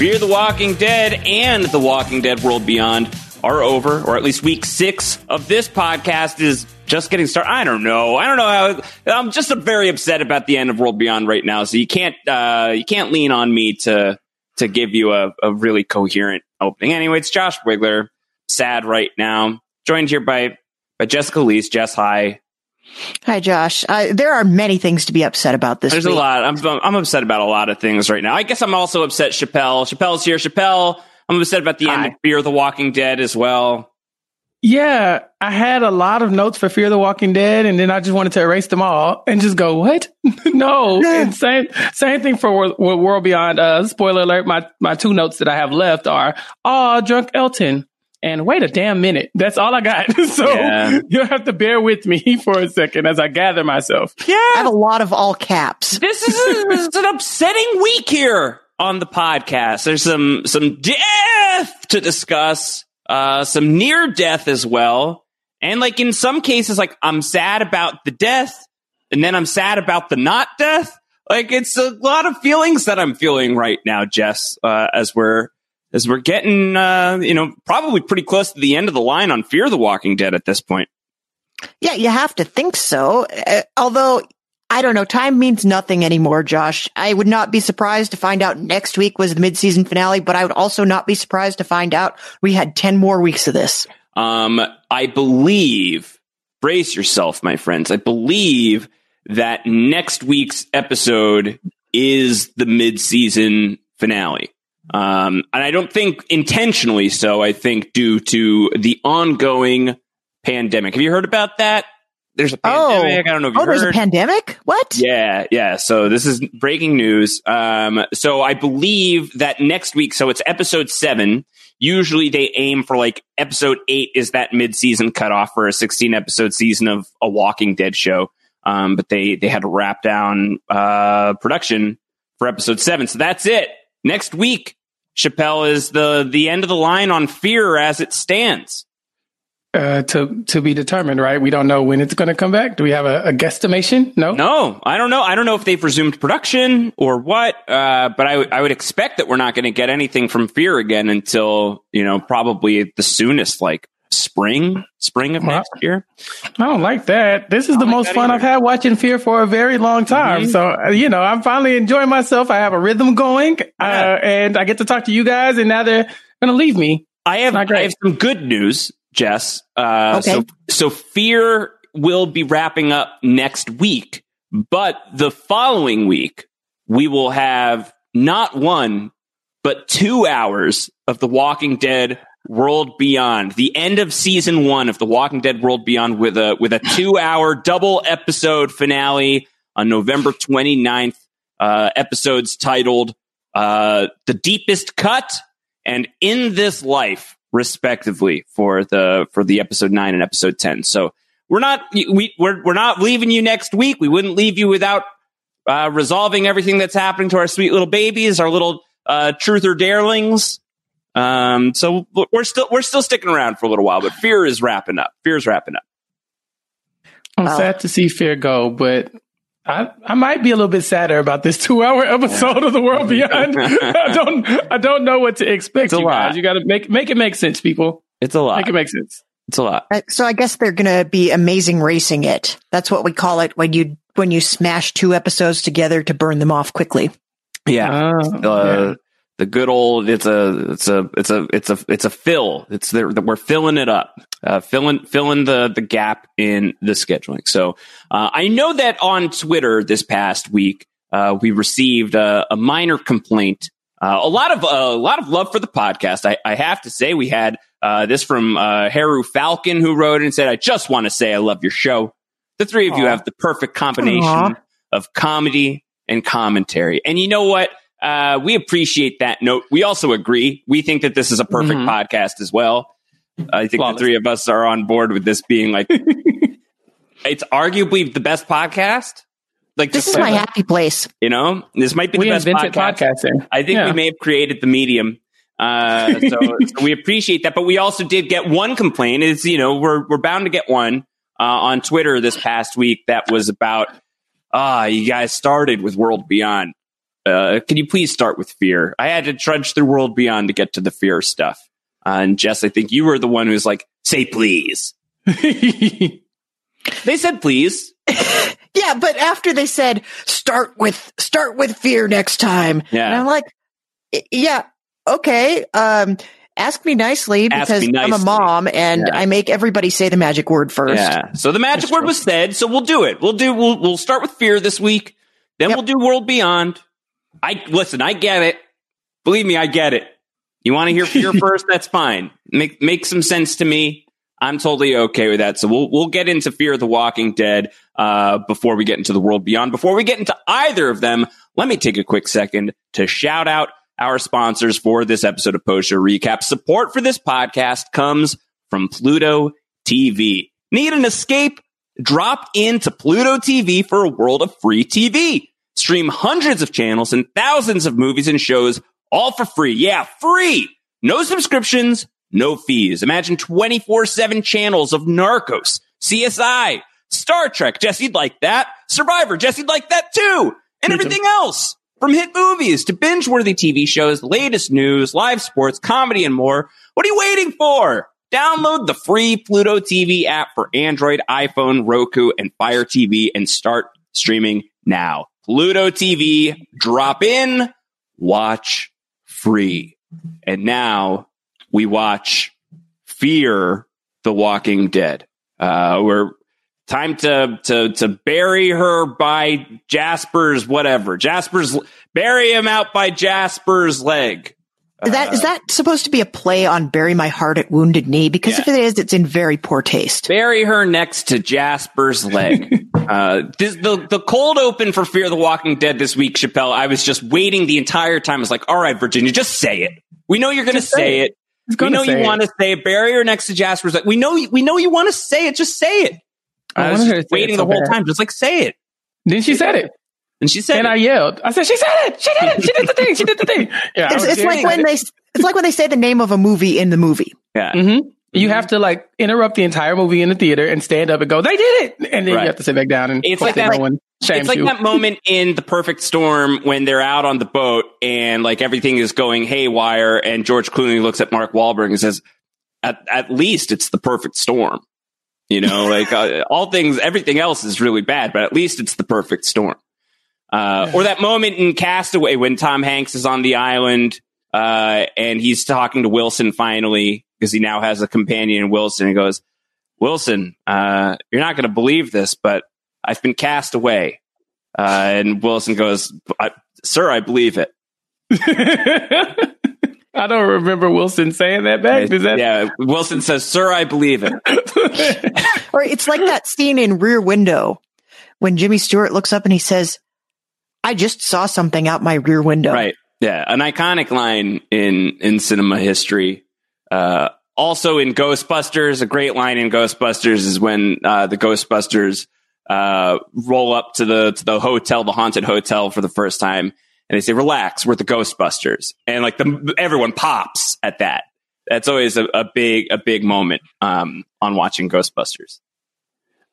Fear the Walking Dead and The Walking Dead World Beyond are over, or at least week six of this podcast is just getting started. I don't know. I don't know how. I'm just very upset about the end of World Beyond right now. So you can't uh, you can't lean on me to to give you a, a really coherent opening. Anyway, it's Josh Wigler. Sad right now. Joined here by by Jessica Liese. Jess, hi. Hi, Josh. Uh, there are many things to be upset about this. There's week. a lot. I'm I'm upset about a lot of things right now. I guess I'm also upset. Chappell. Chappell's here. Chappell. I'm upset about the Hi. end of Fear the Walking Dead as well. Yeah, I had a lot of notes for Fear the Walking Dead, and then I just wanted to erase them all and just go, "What? no." And same same thing for Wor- Wor- World Beyond. Uh, spoiler alert: my my two notes that I have left are, "Oh, drunk Elton." And wait a damn minute. That's all I got. so Yeah. you'll have to bear with me for a second as I gather myself. Yeah. I have a lot of all caps. This is, a, this is an upsetting week here on the podcast. There's some some death to discuss, uh, some near death as well, and like in some cases, like I'm sad about the death, and then I'm sad about the not death. Like it's a lot of feelings that I'm feeling right now, Jess, uh, as we're as we're getting, uh, you know, probably pretty close to the end of the line on Fear the Walking Dead at this point. Yeah, you have to think so. Uh, although, I don't know, time means nothing anymore, Josh. I would not be surprised to find out next week was the mid-season finale, but I would also not be surprised to find out we had 10 more weeks of this. Um, I believe, brace yourself, my friends. I believe that next week's episode is the mid-season finale. Um, and I don't think intentionally so. I think due to the ongoing pandemic. Have you heard about that? There's a pandemic. I don't know if you oh, there's a pandemic? What? Yeah, yeah. So this is breaking news. Um, so I believe that next week, so it's episode seven. Usually they aim for like episode eight is that mid-season cutoff for a 16 episode season of a Walking Dead show. Um, but they, they had to wrap down, uh, production for episode seven. So that's it. Next week, Chappell is the, the end of the line on fear as it stands. Uh, to to be determined, right? We don't know when it's going to come back. Do we have a, a guesstimation? No. No, I don't know. I don't know if they've resumed production or what. Uh, but I, w- I would expect that we're not going to get anything from Fear again until you know probably the soonest, like spring, spring of Wow. next year. I don't like that. This is the like most fun either. I've had watching Fear for a very long time. Mhm. So, uh, you know, I'm finally enjoying myself. I have a rhythm going, Yeah. uh, and I get to talk to you guys, and now they're going to leave me. I have I have some good news, Jess. Uh, Okay. So so Fear will be wrapping up next week, but the following week we will have not one but two hours of The Walking Dead World Beyond, the end of season one of The Walking Dead World Beyond with a with a two hour double episode finale on November 29th. Uh, episodes titled uh, "The Deepest Cut" and "In This Life," respectively, for the for the episode nine and episode ten. So we're not we we're we're not leaving you next week. We wouldn't leave you without uh, resolving everything that's happening to our sweet little babies, our little uh, truther darlings. Um, so we're still we're still sticking around for a little while, but Fear is wrapping up. Fear is wrapping up. I'm Wow. sad to see Fear go, but I, I might be a little bit sadder about this two hour episode of The World Beyond. I don't I don't know what to expect. It's a you lot. guys. You got to make make it make sense, people. It's a lot. Make it make sense. It's a lot. Uh, So I guess they're going to be amazing racing it. That's what we call it when you when you smash two episodes together to burn them off quickly. Yeah. Oh, uh, yeah. The good old it's a it's a it's a it's a it's a fill it's there we're filling it up uh, filling filling the the gap in the scheduling so uh, i know that on twitter this past week uh, we received a, a minor complaint uh, a lot of a lot of love for the podcast i, I have to say we had uh, this from uh, haru falcon who wrote and said i just want to say i love your show the three of you have the perfect combination Aw. of comedy and commentary. And you know what? Uh, we appreciate that note. We also agree. We think that this is a perfect Mhm. podcast as well. I think Flawless. the three of us are on board with this being like, it's arguably the best podcast. Like, This is my happy place. you know, this might be we the best podcast. podcasting. I think Yeah. we may have created the medium. Uh, so, so we appreciate that, but we also did get one complaint. It's you know we're we're bound to get one uh, on Twitter this past week that was about ah you guys started with World Beyond uh, can you please start with fear? I had to trudge through World Beyond to get to the fear stuff. Uh, and Jess, I think you were the one who was like, say please. they said please. Yeah, but after they said start with start with fear next time, Yeah. and I'm like, yeah, okay. Um, ask me nicely because me I'm a mom and Yeah. I make everybody say the magic word first. Yeah. So the magic That's word true. was said. So we'll do it. We'll do. We'll we'll start with fear this week. Then Yep. we'll do World Beyond. I listen. I get it. Believe me, I get it. You want to hear fear first? That's fine. Make make some sense to me. I'm totally okay with that. So we'll we'll get into Fear of the Walking Dead uh, before we get into the World Beyond. Before we get into either of them, let me take a quick second to shout out our sponsors for this episode of Post Show Recap. Support for this podcast comes from Pluto TV. Need an escape? Drop into Pluto TV for a world of free TV. Stream hundreds of channels and thousands of movies and shows all for free. Yeah, free. No subscriptions, no fees. Imagine 24 7 channels of Narcos, CSI, Star Trek. Jess, you'd like that. Survivor. Jess, you'd like that too. And Me too. everything else. From hit movies to binge worthy TV shows, latest news, live sports, comedy, and more. What are you waiting for? Download the free Pluto TV app for Android, iPhone, Roku, and Fire TV and start streaming now. Pluto TV, drop in, watch free. And now we watch Fear the Walking Dead. Uh, we're time to, to, to bury her by Jasper's whatever. Jasper's, bury him out by Jasper's leg. Is that is that supposed to be a play on "Bury My Heart at Wounded Knee"? Because Yeah. if it is, it's in very poor taste. bury her next to Jasper's leg. uh, this, the the cold open for Fear the Walking Dead this week, Chappell. I was just waiting the entire time. I was like, "All right, Virginia, just say it. We know you're going to say it. He's We know you want to say it. Bury her next to Jasper's leg. We know we know you want to say it. Just say it." I I was wanted her just say it waiting so the whole bad. time, just like say it. Then she said it, And she said, and it. I yelled. I said, "She said it! She did it! She did the thing! She did the thing!" Yeah, It's, it's like when excited. they it's like when they say the name of a movie in the movie. "Yeah, Mhm. You have to like interrupt the entire movie in the theater and stand up and go, "They did it!" And then Right. you have to sit back down and It's like that- no one shames It's like you. that moment in the perfect storm when they're out on the boat and like everything is going haywire and George Clooney looks at Mark Wahlberg and says, at, at least it's the perfect storm. You know, like uh, all things, everything else is really bad, but at least it's the perfect storm. Uh, or that moment in Castaway when Tom Hanks is on the island, uh, and he's talking to Wilson finally because he now has a companion in Wilson. He goes, Wilson, uh, you're not going to believe this, but I've been cast away. Uh, and Wilson goes, I, Sir, I believe it. I don't remember Wilson saying that back. Is that yeah, Wilson says, Sir, I believe it. Or it's like that scene in Rear Window when Jimmy Stewart looks up and he says, "I just saw something out my rear window." Right. Yeah. An iconic line in, in cinema history. Uh, also in Ghostbusters, a great line in Ghostbusters is when, uh, the Ghostbusters, uh, roll up to the, to the hotel, the haunted hotel for the first time. And they say, relax, we're the Ghostbusters. And like the, everyone pops at that. That's always a, a big, a big moment, um, on watching Ghostbusters.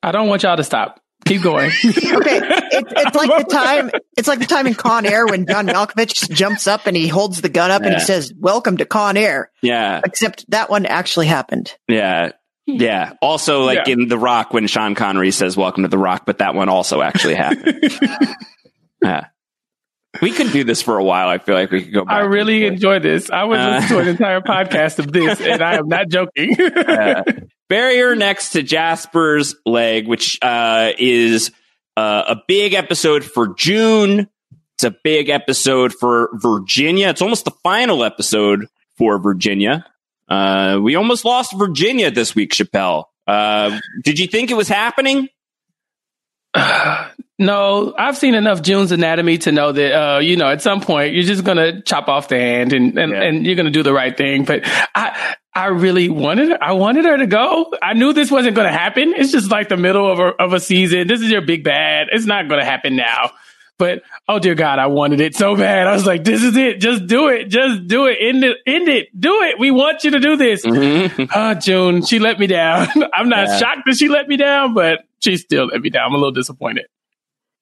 I don't want y'all to stop. Keep going. Okay, it, it's like the time. It's like the time in Con Air when John Malkovich jumps up and he holds the gun up and he says, "Welcome to Con Air." Yeah. Except that one actually happened. Yeah. Yeah. Also, like Yeah. in The Rock, when Sean Connery says "Welcome to the Rock," but that one also actually happened. yeah. We could do this for a while. I feel like we could go. Back I really enjoy this. I would Uh, listen to an entire podcast of this, and I am not joking. Yeah. Barrier next to Jasper's leg, which uh, is uh, a big episode for June. It's a big episode for Virginia. It's almost the final episode for Virginia. Uh, we almost lost Virginia this week, Chappell. Uh, did you think it was happening? no, I've seen enough June's Anatomy to know that uh, you know at some point you're just gonna chop off the hand and and, Yeah. and you're gonna do the right thing. But I I really wanted I wanted her to go. I knew this wasn't gonna happen. It's just like the middle of a of a season. This is your big bad. It's not gonna happen now. But oh dear God, I wanted it so bad. I was like, this is it. Just do it. Just do it. End it. End it. Do it. We want you to do this. Mhm. Ah, June, she let me down. I'm not Yeah. shocked that she let me down, but she still let me down. I'm a little disappointed.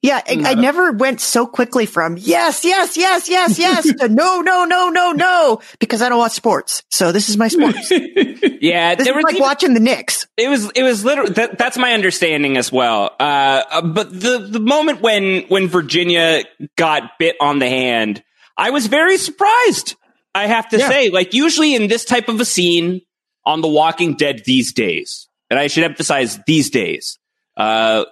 Yeah, I, I never went so quickly from yes, yes, yes, yes, yes to no, no, no, no, no because I don't watch sports. So this is my sports. yeah, this is was like even- watching the Knicks. It was it was literally that, that's my understanding as well. Uh, uh, but the the moment when when Virginia got bit on the hand, I was very surprised. I have to Yeah. say, like usually in this type of a scene on The Walking Dead these days, and I should emphasize these days, uh,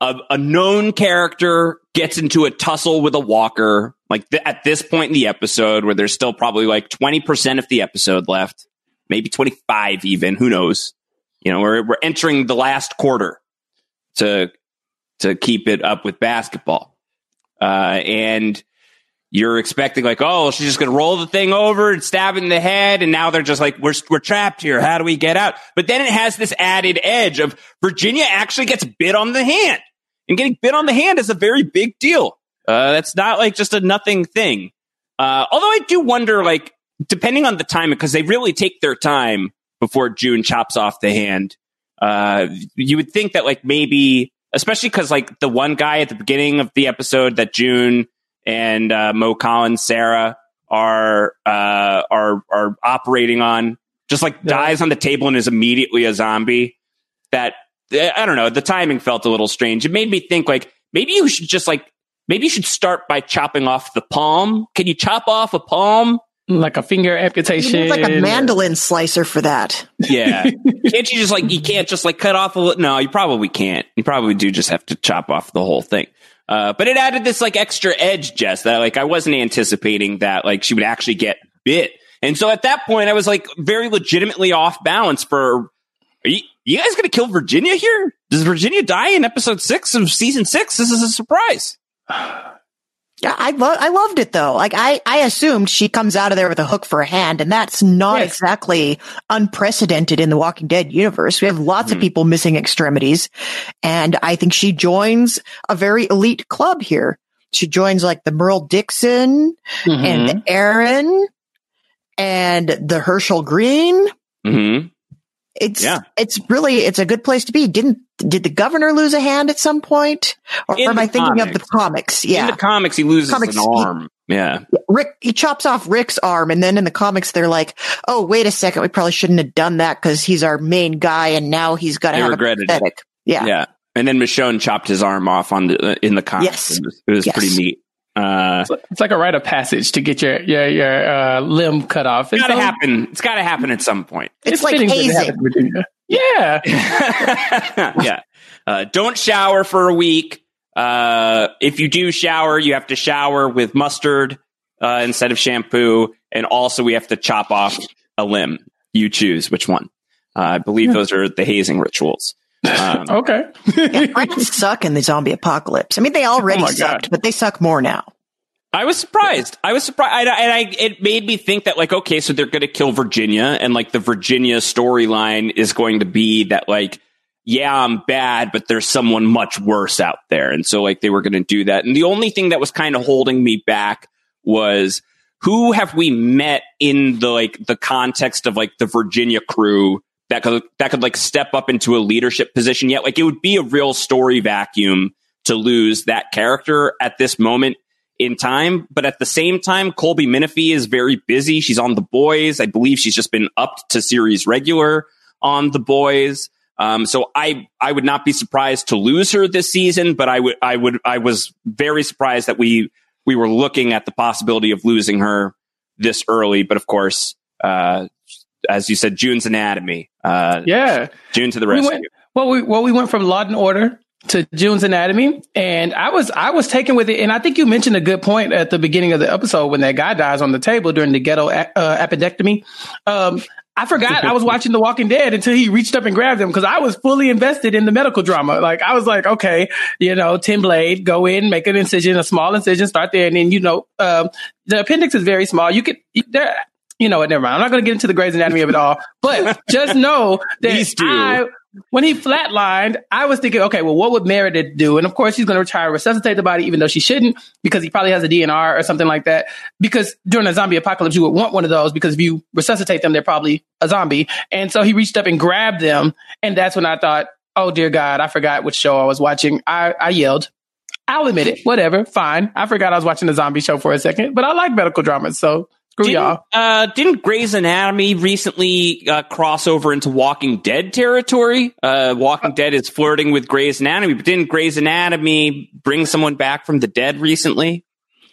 a, a known character gets into a tussle with a walker. Like th- at this point in the episode, where there's still probably like twenty percent of the episode left, maybe twenty five even. Who knows? You know, we're we're entering the last quarter to to keep it up with basketball, uh, and you're expecting like, oh, she's just going to roll the thing over and stab it in the head, and now they're just like, we're we're trapped here. How do we get out? But then it has this added edge of Virginia actually gets bit on the hand, and getting bit on the hand is a very big deal. Uh, that's not like just a nothing thing. Uh, although I do wonder, like, depending on the time, because they really take their time before June chops off the hand. Uh, you would think that like maybe, especially because like the one guy at the beginning of the episode that June and uh, Mo Collins, Sarah are uh, are are operating on, just like Yeah. dies on the table and is immediately a zombie. That I don't know. The timing felt a little strange. It made me think like maybe you should just like maybe you should start by chopping off the palm. Can you chop off a palm? like a finger You amputation. need like a mandolin slicer for that. Yeah. can't you just like you can't just like cut off a little? No, you probably can't. You probably do just have to chop off the whole thing. Uh, but it added this like extra edge, Jess, that like I wasn't anticipating that like she would actually get bit. And so at that point, I was like very legitimately off balance for. Are you, you guys going to kill Virginia here? Does Virginia die in episode six of season six? This is a surprise. Yeah, I lo- I loved it though. Like I, I assumed she comes out of there with a hook for a hand, and that's not Yes. exactly unprecedented in the Walking Dead universe. We have lots Mhm. of people missing extremities, and I think she joins a very elite club here. She joins like the Merle Dixon Mhm. and Aaron and the Hershel Greene. Mm-hmm. It's Yeah. it's really it's a good place to be. Didn't did the governor lose a hand at some point, or In am I thinking of the comics. Yeah. In the comics, he loses Comics, an he- arm. yeah. Rick, he chops off Rick's arm, and then in the comics, they're like, "Oh, wait a second, we probably shouldn't have done that because he's our main guy, and now he's got to have a regretted it. Yeah. Yeah. And then Michonne chopped his arm off on the, uh, in the comics. Yes. It was, it was Yes. pretty neat. Uh, It's like a rite of passage to get your your your uh, limb cut off. It's gotta so happen. It's gotta happen at some point. It's, like fitting it hazing. happened in Virginia. Yeah. yeah. Uh, don't shower for a week. Uh, if you do shower, you have to shower with mustard uh, instead of shampoo. And also, we have to chop off a limb. You choose which one. Uh, I believe those are the hazing rituals. Um, Okay. Yeah, friends suck in the zombie apocalypse. I mean, they already Oh my God. sucked, but they suck more now. I was surprised. I was surprised, I, and I it made me think that like, okay, so they're going to kill Virginia, and like the Virginia storyline is going to be that like, yeah, I'm bad, but there's someone much worse out there, and so like they were going to do that. And the only thing that was kind of holding me back was who have we met in the like the context of like the Virginia crew that could that could like step up into a leadership position yet? Like it would be a real story vacuum to lose that character at this moment in time. But at the same time, Colby Minifie is very busy. She's on The Boys. I believe she's just been upped to series regular on The Boys. Um, so I, I would not be surprised to lose her this season, but I would, I would, I was very surprised that we, we were looking at the possibility of losing her this early. But of course, uh, as you said, June's anatomy, uh, Yeah. June to the We rescue. went well. We well we went from Law and Order to June's Anatomy, and I was I was taken with it. And I think you mentioned a good point at the beginning of the episode when that guy dies on the table during the ghetto uh, appendectomy. Um, I forgot I was watching The Walking Dead until he reached up and grabbed him because I was fully invested in the medical drama. Like I was like, okay, you know, Tim Blade, go in, make an incision, a small incision, start there, and then you know, um, the appendix is very small. You could there. You know what? Never mind. I'm not going to get into the Grey's Anatomy of it all, but just know that. I, when he flatlined, I was thinking, okay, well, what would Meredith do? And of course, she's going to try to resuscitate the body, even though she shouldn't, because he probably has a DNR or something like that. Because during a zombie apocalypse, you would want one of those because if you resuscitate them, they're probably a zombie. And so he reached up and grabbed them. And that's when I thought, oh, dear God, I forgot which show I was watching. I, I yelled. I'll admit it. Whatever. Fine. I forgot I was watching a zombie show for a second, but I like medical dramas. So screw Didn't, y'all. uh, didn't Grey's Anatomy recently uh, cross over into Walking Dead territory? Uh, Walking Dead is flirting with Grey's Anatomy, but didn't Grey's Anatomy bring someone back from the dead recently?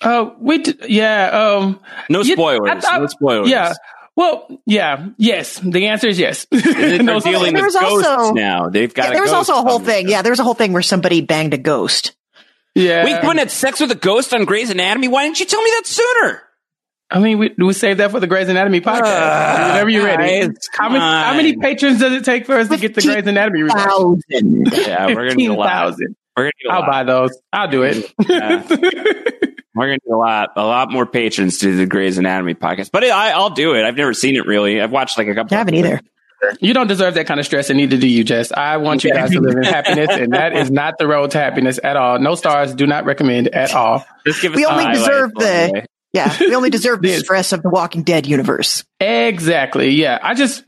Oh, we, d- yeah. Um, No you- spoilers. I thought- no spoilers. yeah. Well, yeah. Yes. The answer is yes. They're No dealing there with ghosts also- now. They've got. Yeah, a there was also a whole thing. them. Yeah, there was a whole thing where somebody banged a ghost. Yeah. Wait, you had sex with a ghost on Grey's Anatomy? Why didn't you tell me that sooner? I mean, we, we save that for the Grey's Anatomy podcast. Uh, Whenever you're ready. How many, how many patrons does it take for us to get the Grey's Anatomy results? Thousand. Yeah, we're gonna need a lot. 15,000. We're gonna need a I'll lot. buy those. I'll do it. We're gonna need a lot, a lot more patrons to the Grey's Anatomy podcast. But I, I'll do it. I've never seen it really. I've watched like a couple. I haven't either. you don't deserve that kind of stress, and neither do you, Jess. I want you guys to live in happiness, and that is not the road to happiness at all. No stars do not recommend at all. Just give us We the only deserve along the- way. Yeah, we only deserve the stress of the Walking Dead universe. Exactly. Yeah. I just,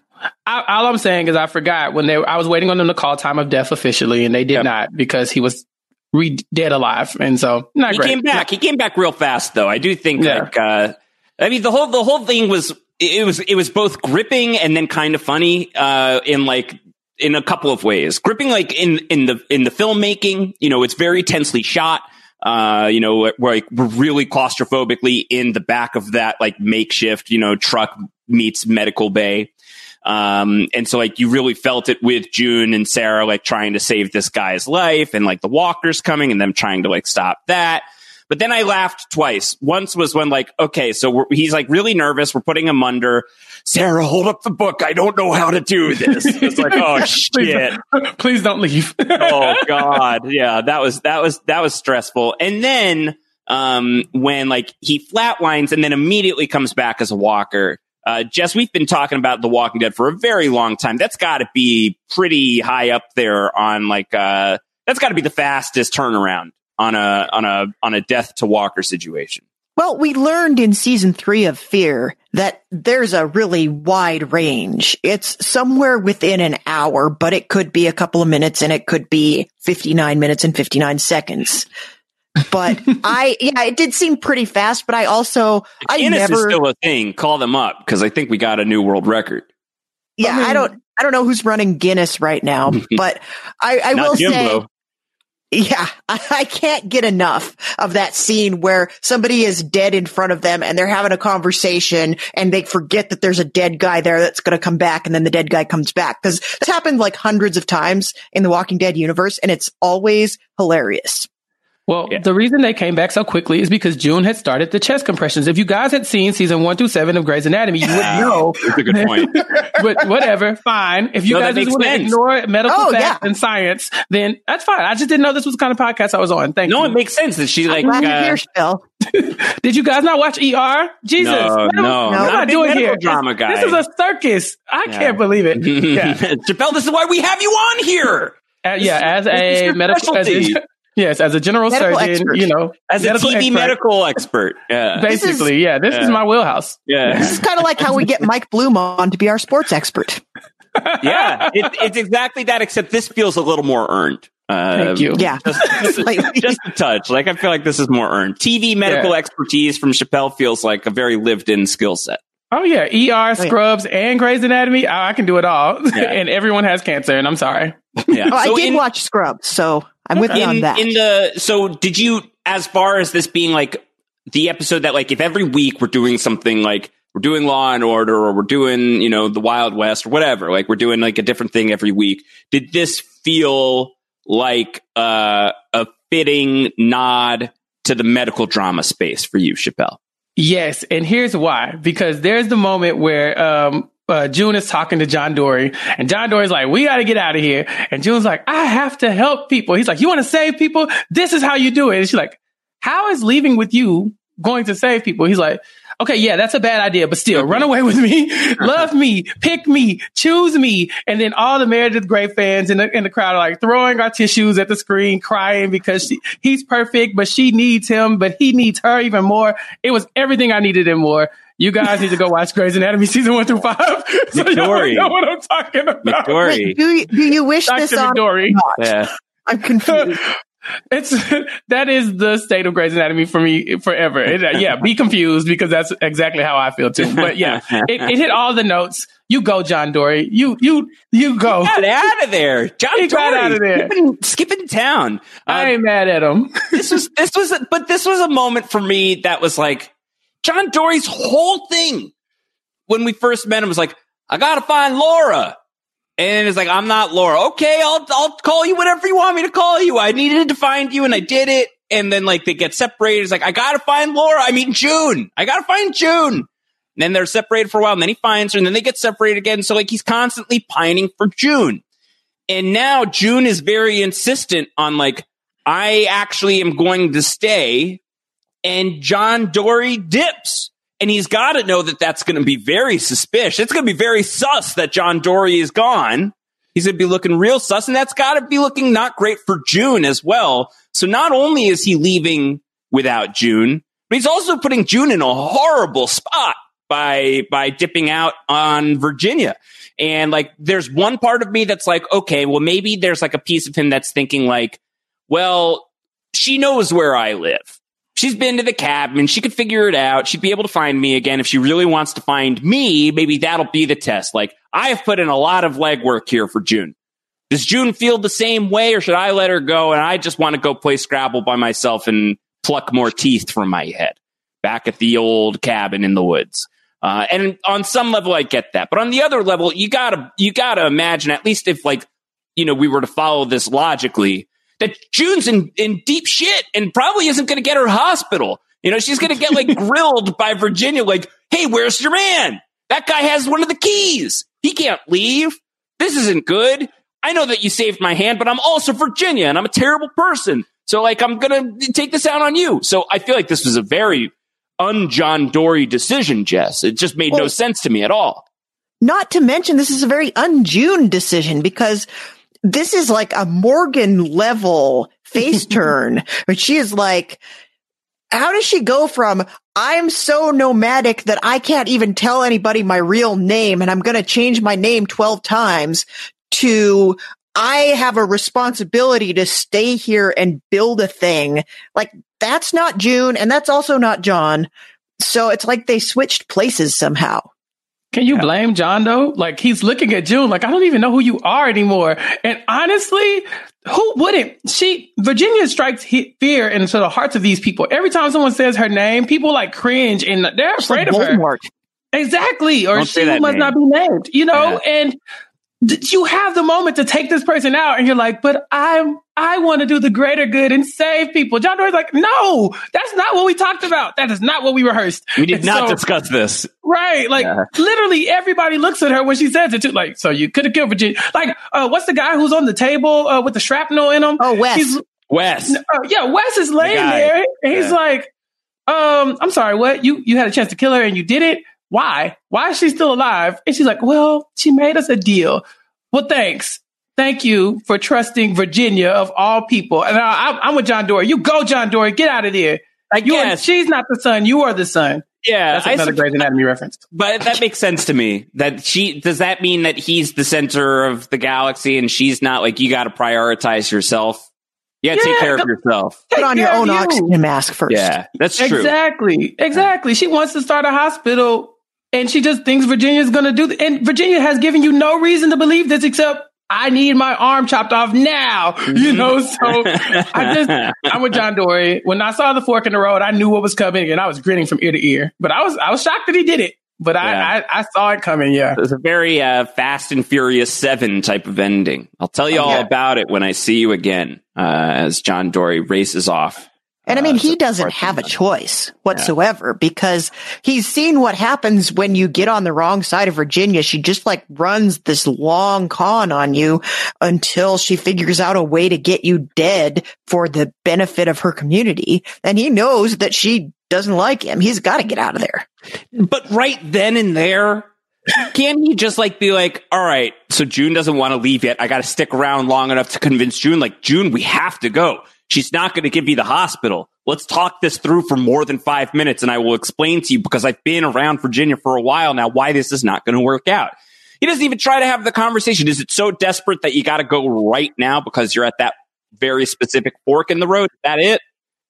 I, all I'm saying is I forgot when they, I was waiting on them to call time of death officially, and they did Yep. not because he was re- dead alive, and so not He great. came back. He came back real fast, though. I do think Yeah. like. Uh, I mean, the whole the whole thing was it was it was both gripping and then kind of funny uh, in like in a couple of ways. Gripping like in in the in the filmmaking, you know, it's very tensely shot. Uh, you know, like we're really claustrophobically in the back of that like makeshift, you know, truck meets medical bay. Um, and so like you really felt it with June and Sarah like trying to save this guy's life and like the walkers coming and them trying to like stop that. But then I laughed twice. Once was when like, okay, so we're, he's like really nervous. We're putting him under. Sarah, hold up the book. I don't know how to do this. It's like, oh Please shit. don't- Please don't leave. oh god. Yeah, that was that was that was stressful. And then um when like he flatlines and then immediately comes back as a walker. Uh, Jess, we've been talking about The Walking Dead for a very long time. That's got to be pretty high up there on like uh, that's got to be the fastest turnaround on a on a on a death to walker situation. Well, we learned in season three of Fear that there's a really wide range. It's somewhere within an hour, but it could be a couple of minutes and it could be 59 minutes and 59 seconds. But I, yeah, it did seem pretty fast, but I also, I Guinness is still a thing. Call them up because I think we got a new world record. yeah, I mean- I don't, I don't know who's running Guinness right now, but I, I will Not say, Jimbo. Yeah, I, can't get enough of that scene where somebody is dead in front of them and they're having a conversation and they forget that there's a dead guy there that's going to come back and then the dead guy comes back. Cause it's happened like hundreds of times in the Walking Dead universe and it's always hilarious. Well, Yeah. the reason they came back so quickly is because June had started the chest compressions. If you guys had seen season one through seven of Grey's Anatomy, you would know. That's a good point. but whatever, fine. If you No, guys just want to ignore medical Oh, facts yeah. and science, then that's fine. I just didn't know this was the kind of podcast I was on. Thank No, you. No, it makes sense that she like. Glad you're uh, here, Phil. Did you guys not watch ER? Jesus, No, what am- no, what am a I big doing here? drama guy. This is a circus. I Yeah. can't believe it. yeah, Chappell, this is why we have you on here. Uh, yeah. As a medical, as a, specialty. Yes, as a general Medical surgeon, expert. you know, As a TV expert. medical expert. Yeah. This is- Basically, yeah, this is my wheelhouse. Yeah. This is kind of like how we get Mike Bloom on to be our sports expert. yeah. It, it's exactly that, except this feels a little more earned. Uh, Thank you. Yeah. Just, just, just a touch. Like, I feel like this is more earned. TV medical Yeah. expertise from Chappell feels like a very lived in skill set. Oh yeah, ER, yeah. Scrubs, and Grey's Anatomy. I, I can do it all, Yeah. and everyone has cancer, and I'm sorry. Yeah. Oh, I So did in- watch Scrubs, so I'm with you on in, that. in the so did you as far as this being like the episode that like if every week we're doing something like we're doing law and order or we're doing you know the wild west or whatever like we're doing like a different thing every week did this feel like uh, a fitting nod to the medical drama space for you Chappell Yes, and here's why. Because there's the moment where um, uh, June is talking to John Dorie, and John Dorie's like, "We got to get out of here." And June's like, "I have to help people." He's like, "You want to save people? This is how you do it." And she's like, "How is leaving with you going to save people?" He's like, "Okay, yeah, that's a bad idea, but still, run away with me, love me, pick me, choose me." And then all the Meredith Grey fans in the in the crowd are like throwing our tissues at the screen, crying because she, he's perfect, but she needs him, but he needs her even more. It was everything I needed and more. You guys need to go watch Grey's Anatomy season one through five. so y'all know what I'm talking about. McDory. Wait, do, you, do you wish Dr. this on? McDory. yeah I'm confused. It's that is the state of Grey's Anatomy for me forever. It, uh, yeah, be confused because that's exactly how I feel too. But yeah, it, it hit all the notes. You go, John Dorie. You you you go. Get out of there, John. He got out of there. skipping, skipping town. I Uh, ain't mad at him. this was this was, a, but this was a moment for me that was like John Dorie's whole thing when we first met him was like, I gotta find Laura. And it's like, I'm not Laura. Okay, I'll I'll call you whatever you want me to call you. I needed to find you and I did it. And then like they get separated. It's like, I gotta find Laura. I mean June. I gotta find June. And then they're separated for a while, and then he finds her, and then they get separated again. So like he's constantly pining for June. And now June is very insistent on like, I actually am going to stay. And John Dorie dips. And he's got to know that that's going to be very suspicious. It's going to be very sus that John Dorie is gone. He's going to be looking real sus. And that's got to be looking not great for June as well. So not only is he leaving without June, but he's also putting June in a horrible spot by, by dipping out on Virginia. And like, there's one part of me that's like, okay, well, maybe there's like a piece of him that's thinking like, well, she knows where I live. She's been to the cabin. She could figure it out. She'd be able to find me again. If she really wants to find me, maybe that'll be the test. Like, I have put in a lot of legwork here for June. Does June feel the same way or should I let her go? And I just want to go play Scrabble by myself and pluck more teeth from my head back at the old cabin in the woods. Uh, and on some level, I get that. But on the other level, you gotta, you gotta imagine, at least if like, you know, we were to follow this logically, that June's in, in deep shit and probably isn't going to get her hospital. You know, she's going to get like grilled by Virginia, like, Hey, where's your man? That guy has one of the keys. He can't leave. This isn't good. I know that you saved my hand, but I'm also Virginia and I'm a terrible person. So like, I'm going to take this out on you. So I feel like this was a very un-John Dorie decision, Jess. It just made no sense to me at all. Not to mention, this is a very un-June decision because this is like a Morgan level face turn, but she is like, how does she go from I'm so nomadic that I can't even tell anybody my real name and I'm going to change my name 12 times to I have a responsibility to stay here and build a thing. Like that's not June and that's also not John. So it's like they switched places somehow. Can you blame John though? Like he's looking at June like I don't even know who you are anymore. And honestly, who wouldn't? She Virginia strikes fear into the hearts of these people. Every time someone says her name, people like cringe and they're It's like afraid of her. Exactly. Or Don't she must name. not be named. You know, and th- you have the moment to take this person out and you're like, but I'm I want to do the greater good and save people. John Dorie's like, no, that's not what we talked about. That is not what we rehearsed. We did And not so- discuss this. Right. Like Yeah. literally everybody looks at her when she says it too. Like, so you could have killed Virginia. Like, uh, what's the guy who's on the table, uh, with the shrapnel in him? Oh, Wes. He's, Wes. uh, yeah, Wes is laying guy. there and he's Yeah. like, um, I'm sorry, what? You, you had a chance to kill her and you did it? Why? Why is she still alive? And she's like, well, she made us a deal. Well, thanks. Thank you for trusting Virginia of all people. And I, I'm, I'm with John Dorie. You go, John Dorie. Get out of there. I You are, she's not the son. You are the son. yeah. That's another sup- Grey's Anatomy reference. But that makes sense to me. That she does that mean that he's the center of the galaxy and she's not like you got to prioritize yourself. You got take care of yourself. Put on your own you. oxygen mask first. Yeah, that's true. Exactly. Exactly. She wants to start a hospital and she just thinks Virginia's going to do th- And Virginia has given you no reason to believe this except I need my arm chopped off now. You know, so I just, I'm with John Dorie. When I saw the fork in the road, I knew what was coming and I was grinning from ear to ear. But I was, I was shocked that he did it. But Yeah. I, I, I saw it coming. Yeah. It's a very uh, Fast and Furious Seven type of ending. I'll tell you all Yeah. about it when I see you again. Uh, as John Dorie races off. And I mean, Uh, he doesn't have a choice whatsoever because he's seen what happens when you get on the wrong side of Virginia. She just like runs this long con on you until she figures out a way to get you dead for the benefit of her community. And he knows that she doesn't like him. He's got to get out of there. But right then and there, can he just like be like, all right, so June doesn't want to leave yet. I got to stick around long enough to convince June, like, June, we have to go. She's not going to give you the hospital. Let's talk this through for more than five minutes and I will explain to you because I've been around Virginia for a while now why this is not going to work out. He doesn't even try to have the conversation. Is it so desperate that you got to go right now because you're at that very specific fork in the road? Is that it?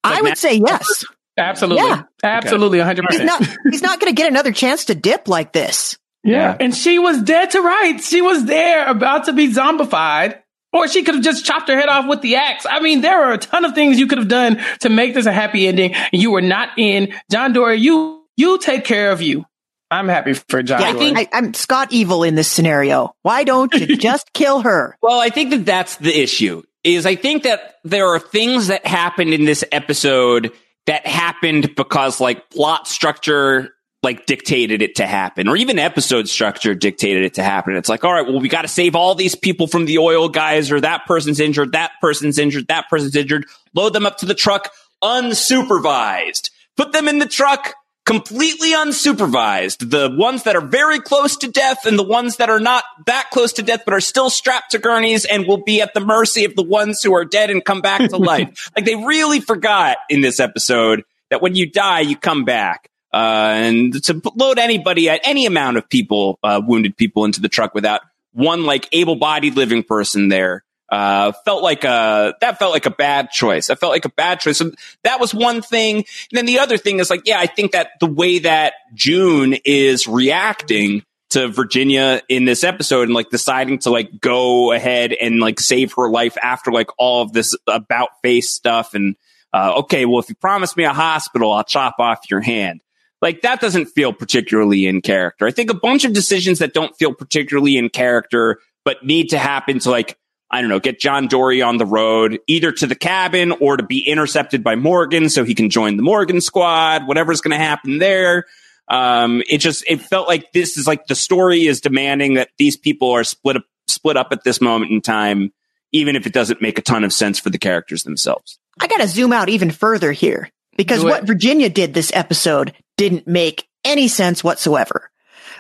I would say yes. Absolutely. Yeah. Absolutely. 100%. He's not, he's not going to get another chance to dip like this. Yeah. Yeah. And she was dead to rights. She was there about to be zombified. Or she could have just chopped her head off with the axe. I mean, there are a ton of things you could have done to make this a happy ending. And you were not in. John Dorie, you you take care of you. I'm happy for John Yeah, I think I, I'm Scott Evil in this scenario. Why don't you just kill her? Well, I think that that's the issue. Is I think that there are things that happened in this episode that happened because like plot structure like dictated it to happen, or even episode structure dictated it to happen. It's like, all right, well, we got to save all these people from the oil guys, or that person's injured, that person's injured, that person's injured. Load them up to the truck unsupervised. Put them in the truck completely unsupervised. The ones that are very close to death and the ones that are not that close to death but are still strapped to gurneys and will be at the mercy of the ones who are dead and come back to life. like they really forgot in this episode that when you die, you come back. Uh, and to load anybody at any amount of people, uh, wounded people into the truck without one like able-bodied living person there uh, felt like a that felt like a bad choice. I felt like a bad choice. So that was one thing. And then the other thing is like, yeah, I think that the way that June is reacting to Virginia in this episode and like deciding to like go ahead and like save her life after like all of this about face stuff and uh, okay, well if you promise me a hospital, I'll chop off your hand. Like that doesn't feel particularly in character. I think a bunch of decisions that don't feel particularly in character but need to happen to like I don't know, get John Dorie on the road, either to the cabin or to be intercepted by Morgan so he can join the Morgan squad, whatever's going to happen there. Um, it just, it felt like this is like the story is demanding that these people are split up, split up at this moment in time, even if it doesn't make a ton of sense for the characters themselves. I got to zoom out even further here because what Virginia did this episode didn't make any sense whatsoever.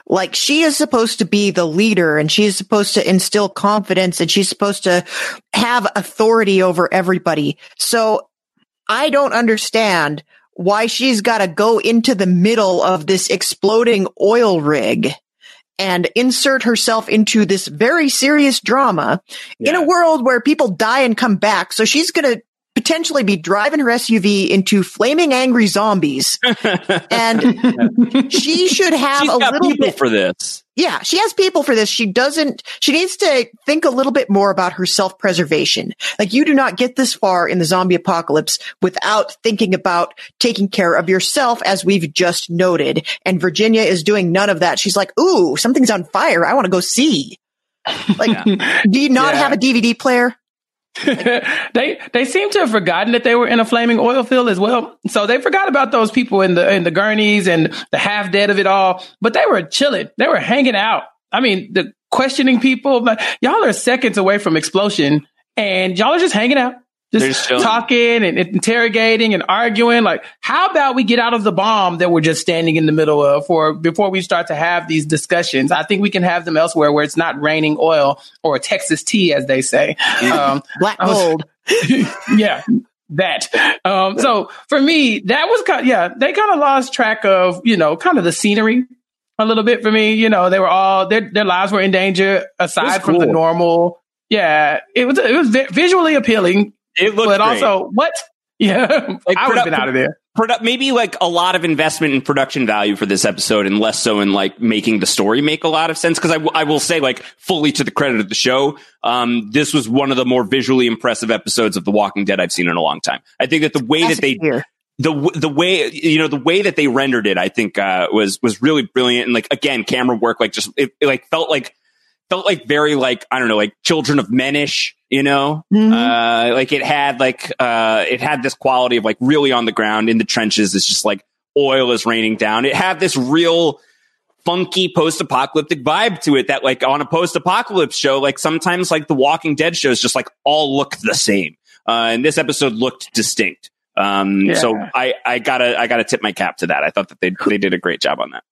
Like she is supposed to be the leader and she's supposed to instill confidence and she's supposed to have authority over everybody. So I don't understand why she's got to go into the middle of this exploding oil rig and insert herself into this very serious drama in a world where people die and come back. So she's going to potentially be driving her SUV into flaming angry zombies. And she should have She's a little people bit. for this. Yeah, she has people for this. She doesn't, she needs to think a little bit more about her self-preservation. Like you do not get this far in the zombie apocalypse without thinking about taking care of yourself, as we've just noted. And Virginia is doing none of that. She's like, ooh, something's on fire. I want to go see. Like, do you not Yeah. have a DVD player? they they seem to have forgotten that they were in a flaming oil field as well. So they forgot about those people in the in the gurneys and the half dead of it all. But they were chilling. They were hanging out. I mean, the questioning people. Y'all are seconds away from explosion, and y'all are just hanging out, just just talking and interrogating and arguing. Like, how about we get out of the bomb that we're just standing in the middle of for before we start to have these discussions? I think we can have them elsewhere where it's not raining oil or Texas tea, as they say. Um, Black gold. yeah, that. Um, so for me, that was kind. of, yeah, they kind of lost track of you know kind of the scenery a little bit for me. You know, they were all their their lives were in danger aside from the normal. Yeah, it was it was vi- visually appealing, It looked but great. also what? Yeah, Like, I would have been out of there. produ- maybe like a lot of investment in production value for this episode and less so in like making the story make a lot of sense. Cause I, w- I will say like fully to the credit of the show, um, this was one of the more visually impressive episodes of The Walking Dead I've seen in a long time. I think that the way that they, Here. the the way you know the way that they rendered it, I think uh, was was really brilliant. And like again, camera work like just it, it like felt like felt like very like I don't know like Children of Menish, you know, Mhm. uh, like it had like uh, it had this quality of like really on the ground in the trenches. It's just like oil is raining down. It had this real funky post-apocalyptic vibe to it that like on a post-apocalypse show like sometimes like the walking dead shows just like all look the same uh, and this episode looked distinct um, Yeah. so I, I gotta I gotta tip my cap to that. I thought that they they did a great job on that.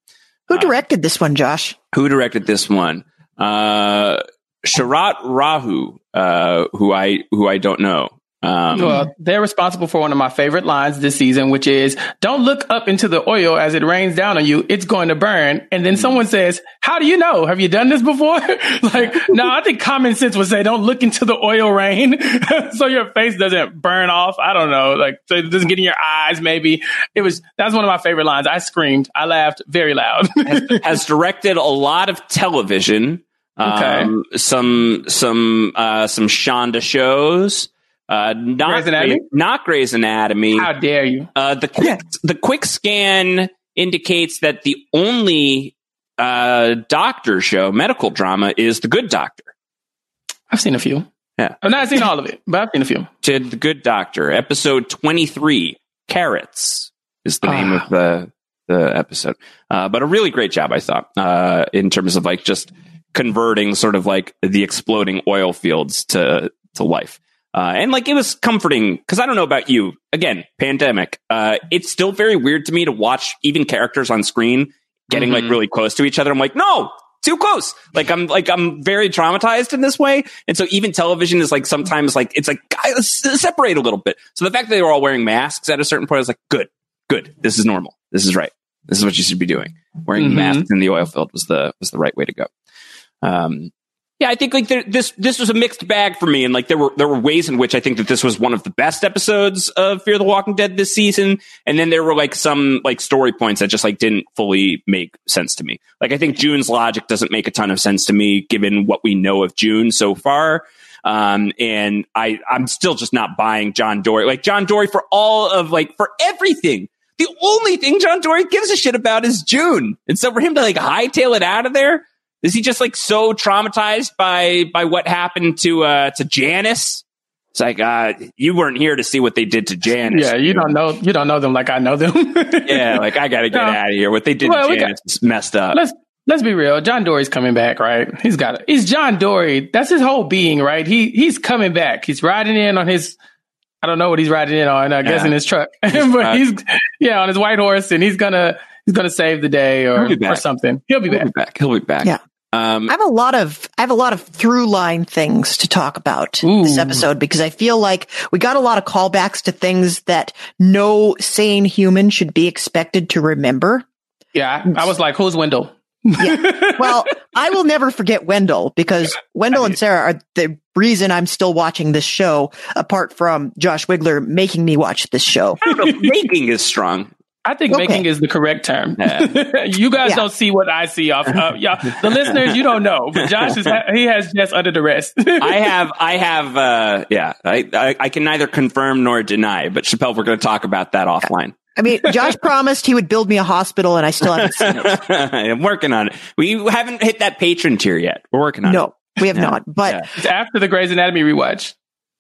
Who Uh, directed this one, Josh? Who directed this one? Uh, Sharat Raju, uh, who I who I don't know. Um, Well, they're responsible for one of my favorite lines this season, which is don't look up into the oil as it rains down on you. It's going to burn. And then someone says, how do you know? Have you done this before? like, no, I think common sense would say don't look into the oil rain so your face doesn't burn off. I don't know. Like, so it doesn't get in your eyes, maybe. It was, that's one of my favorite lines. I screamed. I laughed very loud. has directed a lot of television. Okay. Um, some some uh, some Shonda shows. Uh, not Grey's Anatomy? Not Grey's Anatomy. how dare you? Uh, the quick the quick scan indicates that the only uh, doctor show medical drama is The Good Doctor. I've seen a few. Yeah. I've not seen all of it, but I've seen a few. Did The Good Doctor episode twenty three carrots is the name Ah. of the the episode. Uh, but a really great job, I thought, uh, in terms of like just converting sort of like the exploding oil fields to to life. Uh, and like it was comforting because I don't know about you. Again, pandemic. Uh, it's still very weird to me to watch even characters on screen getting like Mhm. really close to each other. I'm like, no, too close. Like I'm like I'm very traumatized in this way. And so even television is like sometimes like it's like guys separate a little bit. So the fact that they were all wearing masks at a certain point, I was like, good, good. This is normal. This is right. This is what you should be doing. Wearing Mhm. masks in the oil field was the was the right way to go. Um, yeah, I think like there, this this was a mixed bag for me, and like there were there were ways in which I think that this was one of the best episodes of Fear the Walking Dead this season, and then there were like some like story points that just like didn't fully make sense to me. Like I think June's logic doesn't make a ton of sense to me given what we know of June so far. Um, and I I'm still just not buying John Dorie. Like John Dorie for all of like for everything. The only thing John Dorie gives a shit about is June, and so for him to like hightail it out of there. Is he just like so traumatized by by what happened to uh to Janice? It's like uh you weren't here to see what they did to Janice. Yeah, you don't know you don't know them like I know them. Yeah, like I gotta get No. out of here. What they did Well, to we got- Janice is messed up. let's let's be real. John Dorie's coming back, right? He's got it. He's John Dorie. That's his whole being, right? He he's coming back. He's riding in on his I don't know what he's riding in on. I guess Yeah. in his truck, truck. but he's yeah on his white horse, and he's gonna he's gonna save the day or or something. He'll be He'll back. be back. He'll be back. Yeah. Um I have a lot of I have a lot of through line things to talk about this episode because I feel like we got a lot of callbacks to things that no sane human should be expected to remember. Yeah, I, I was like, who's Wendell? Well, I will never forget Wendell because Wendell and Sarah are the reason I'm still watching this show, apart from Josh Wigler making me watch this show. I don't know, making is strong. I think Okay. making is the correct term. Yeah. you guys Yeah. don't see what I see off. Uh, yeah, the listeners, you don't know, but Josh is he has Jess under the rest. I have, I have, uh, yeah, I, I, I can neither confirm nor deny, but Chappell, we're going to talk about that offline. I mean, Josh promised he would build me a hospital and I still haven't seen it. I'm working on it. We haven't hit that patron tier yet. We're working on it. No, we have Yeah. not. But Yeah. it's after the Grey's Anatomy rewatch.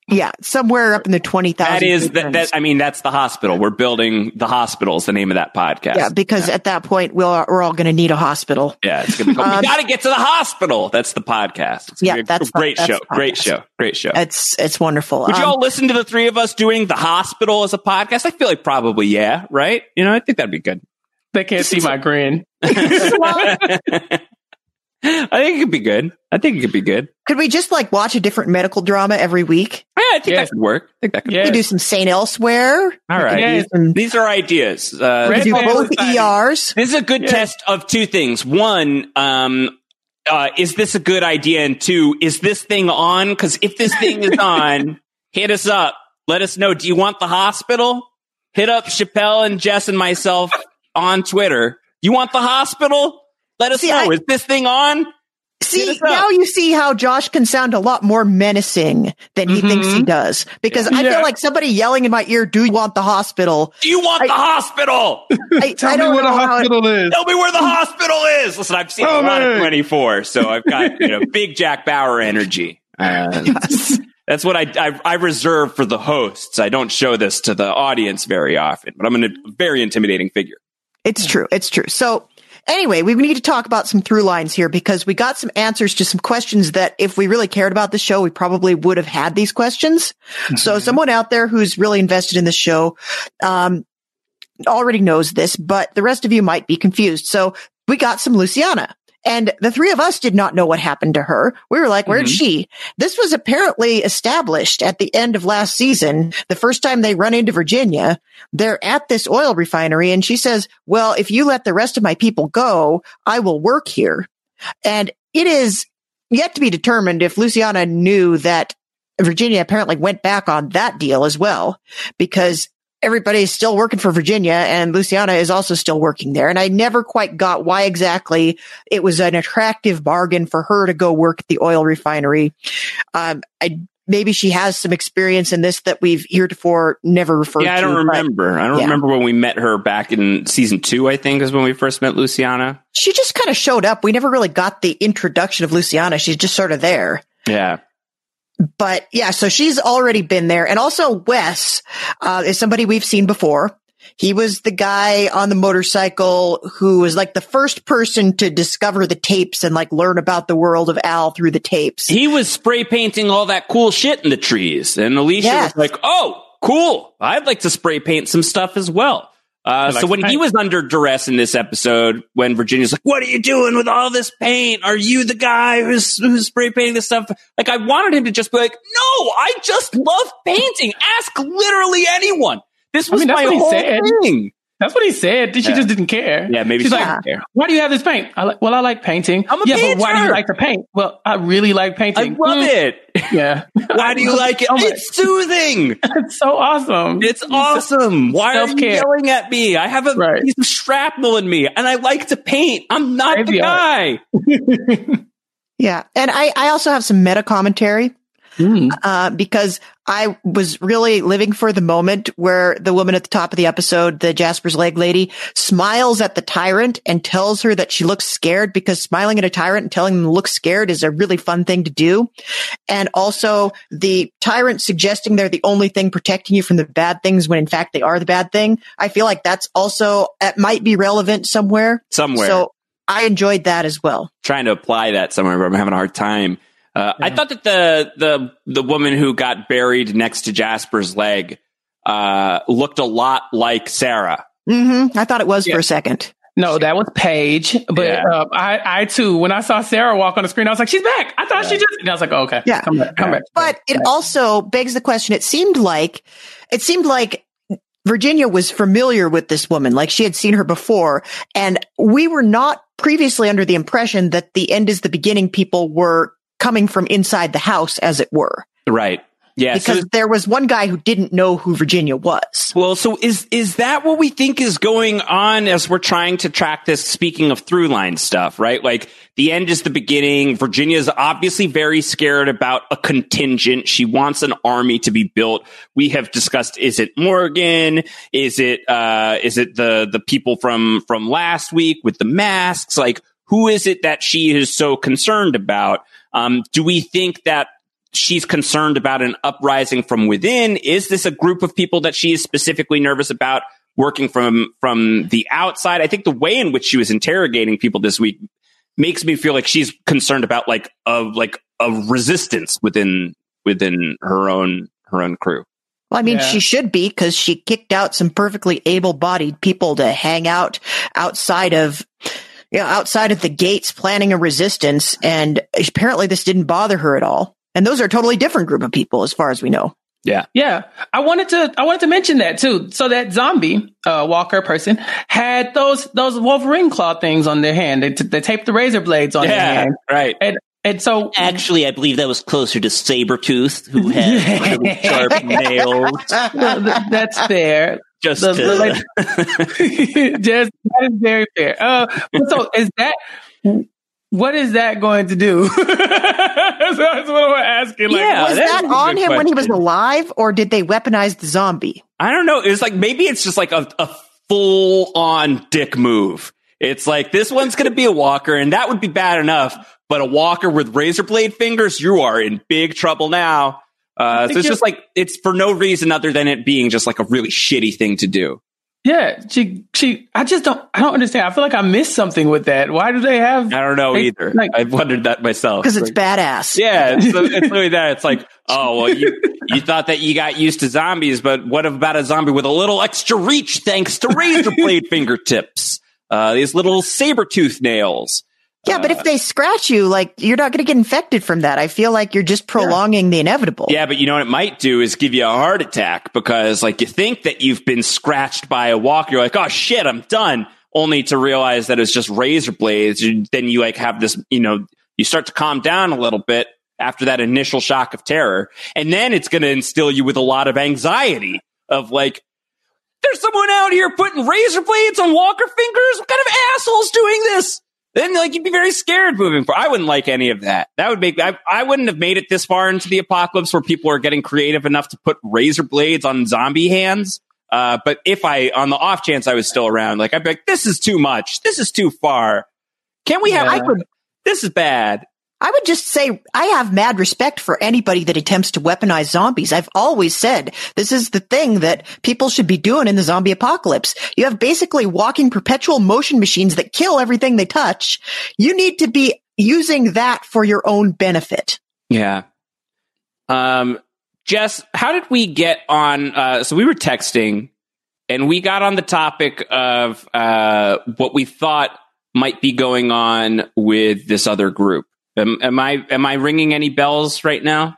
Yeah, somewhere up in the 20,000. That is that, that. I mean, that's the hospital. We're building the hospital. Is the name of that podcast? yeah, because at that point we'll, we're all going to need a hospital. Yeah, it's gonna be called, Um, we got to get to the hospital. That's the podcast. It's Yeah, a that's- great that's show. the Great show. Great show. It's it's wonderful. Would you Um, all listen to the three of us doing the hospital as a podcast? I feel like probably yeah, right? You know, I think that'd be good. They can't see my grin. I think it could be good. I think it could be good. could we just like watch a different medical drama every week? Yeah, I think Yes. that could work. I think that could Yeah. We do some Saint Elsewhere. All right. Yeah. Some- These are ideas. Uh, we Red do both ERs. This is a good Yeah. test of two things. One, um, uh, is this a good idea? And two, is this thing on? Because if this thing is on, hit us up. Let us know. Do you want the hospital? Hit up Chappell and Jess and myself on Twitter. You want the hospital? Let us See, know. I- is this thing on? See, now you see how Josh can sound a lot more menacing than he Mhm. thinks he does. Because I feel like somebody yelling in my ear, "Do you want the hospital?" Do you want I- the hospital? I, Tell I me don't where the know how it- hospital is. Tell me where the hospital is. Listen, I've seen Tell a lot of 24, so I've got, you know, big Jack Bauer energy. Uh, That's what I, I I reserve for the hosts. I don't show this to the audience very often, but I'm a very intimidating figure. It's true. It's true. So anyway, we need to talk about some through lines here because we got some answers to some questions that if we really cared about the show, we probably would have had these questions. So someone out there who's really invested in the show, um, already knows this, but the rest of you might be confused. So we got some Luciana And the three of us did not know what happened to her. We were like, where'd Mhm. she? This was apparently established at the end of last season. The first time they run into Virginia, they're at this oil refinery and she says, well, if you let the rest of my people go, I will work here. And it is yet to be determined if Luciana knew that Virginia apparently went back on that deal as well because everybody's still working for Virginia and Luciana is also still working there. And I never quite got why exactly it was an attractive bargain for her to go work at the oil refinery. Um, I, maybe she has some experience in this that we've heretofore never referred to. Yeah, I don't but remember. I don't yeah. remember when we met her back in season two. I think is when we first met Luciana. She just kind of showed up. We never really got the introduction of Luciana. She's just sort of there. Yeah, but yeah, so she's already been there. And also Wes, uh, is somebody we've seen before. He was the guy on the motorcycle who was like the first person to discover the tapes and like learn about the world of Al through the tapes. he was spray painting all that cool shit in the trees, and Alicia Yes. was like, "Oh, cool! I'd like to spray paint some stuff as well." Uh, so when he was under duress in this episode, when Virginia's like, "What are you doing with all this paint? Are you the guy who's who's spray painting this stuff?" Like, I wanted him to just be like, "No, I just love painting. Ask literally anyone." This was mean, that's my whole thing. That's what he said. She Yeah. just didn't care. Yeah, maybe she's she like, didn't care. "Why do you have this paint?" I like, well, I like painting. I'm a yeah, but why do you like to paint? Well, I really like painting. I love Mm, it. Yeah. Why do you like it? so much. It's soothing. It's so awesome. It's awesome. Why are you Self-care. yelling at me? I have a Right. piece of shrapnel in me and I like to paint. I'm not the Crazy art. guy. Yeah. And I, I also have some meta commentary. Mm. uh, because I was really living for the moment where the woman at the top of the episode, the Jasper's leg lady, smiles at the tyrant and tells her that she looks scared because smiling at a tyrant and telling them to look scared is a really fun thing to do. And also the tyrant suggesting they're the only thing protecting you from the bad things when in fact they are the bad thing. I feel like that's also, it might be relevant somewhere. Somewhere. So I enjoyed that as well. Trying to apply that somewhere, but I'm having a hard time. Uh, I thought that the the the woman who got buried next to Jasper's leg uh, looked a lot like Sarah. hmm I thought it was Yeah. for a second. No, that was Paige. But Yeah. uh, I, I too, when I saw Sarah walk on the screen, I was like, she's back. I thought she just, and I was like, oh, okay. Yeah. Come back. Come back. But it also begs the question. It seemed like, it seemed like Virginia was familiar with this woman, like she had seen her before. And we were not previously under the impression that the end is the beginning people were coming from inside the house, as it were. Right. Yeah. so- Because there was one guy who didn't know who Virginia was. Well, so is is that what we think is going on as we're trying to track this? Speaking of through line stuff, right? Like the end is the beginning. Virginia is obviously very scared about a contingent. She wants an army to be built. We have discussed: is it Morgan? Is it uh, is it the the people from from last week with the masks? Like who is it that she is so concerned about? Um, do we think that she's concerned about an uprising from within? Is this a group of people that she is specifically nervous about working from from the outside? I think the way in which she was interrogating people this week makes me feel like she's concerned about like a like a resistance within within her own her own crew. Well, I mean, Yeah. she should be because she kicked out some perfectly able-bodied people to hang out outside of, you know, outside of the gates planning a resistance. And apparently this didn't bother her at all. And those are a totally different group of people as far as we know. Yeah. Yeah, I wanted to. I wanted to mention that too. So that zombie uh, walker person had those those Wolverine claw things on their hand. They, t- they taped the razor blades on their Yeah. hand, Right. and and so Actually, I believe that was closer to Sabretooth, who had really sharp nails. th- that's fair. Just The- to- the Just that is very fair. Uh, but so is that what is that going to do? that's what I'm asking. Like, Yeah, was that that is on good him when he was alive or did they weaponize the zombie? I don't know. It's like maybe it's just like a, a full on dick move. It's like this one's going to be a walker, and that would be bad enough. But a walker with razor blade fingers, you are in big trouble now. Uh, so it's just like it's for no reason other than it being just like a really shitty thing to do. yeah, she she. I just don't. I don't understand. I feel like I missed something with that. Why do they have? I don't know They- either. like- I've wondered that myself. Because it's Like, badass. yeah, it's, it's really that. It's like, oh, well, you, you thought that you got used to zombies, but what about a zombie with a little extra reach thanks to razor blade fingertips? Uh, these little saber tooth nails. Yeah, but if they scratch you, like you're not going to get infected from that. I feel like you're just prolonging the inevitable. Yeah, but you know what it might do is give you a heart attack because like you think that you've been scratched by a walker. You're like, oh shit, I'm done. Only to realize that it's just razor blades. You- Then you like have this, you know, you start to calm down a little bit after that initial shock of terror. And then it's going to instill you with a lot of anxiety of like, there's someone out here putting razor blades on walker fingers. What kind of asshole's doing this? Then like you'd be very scared moving forward. I wouldn't like any of that. That would make I, I wouldn't have made it this far into the apocalypse where people are getting creative enough to put razor blades on zombie hands. Uh, but if I, on the off chance I was still around, like I'd be like, this is too much. This is too far. Can we have? Yeah. I could. This is bad. I would just say I have mad respect for anybody that attempts to weaponize zombies. I've always said this is the thing that people should be doing in the zombie apocalypse. You have basically walking perpetual motion machines that kill everything they touch. You need to be using that for your own benefit. Yeah. Um, Jess, how did we get on? Uh, so we were texting and we got on the topic of uh, what we thought might be going on with this other group. Am, am I am I ringing any bells right now?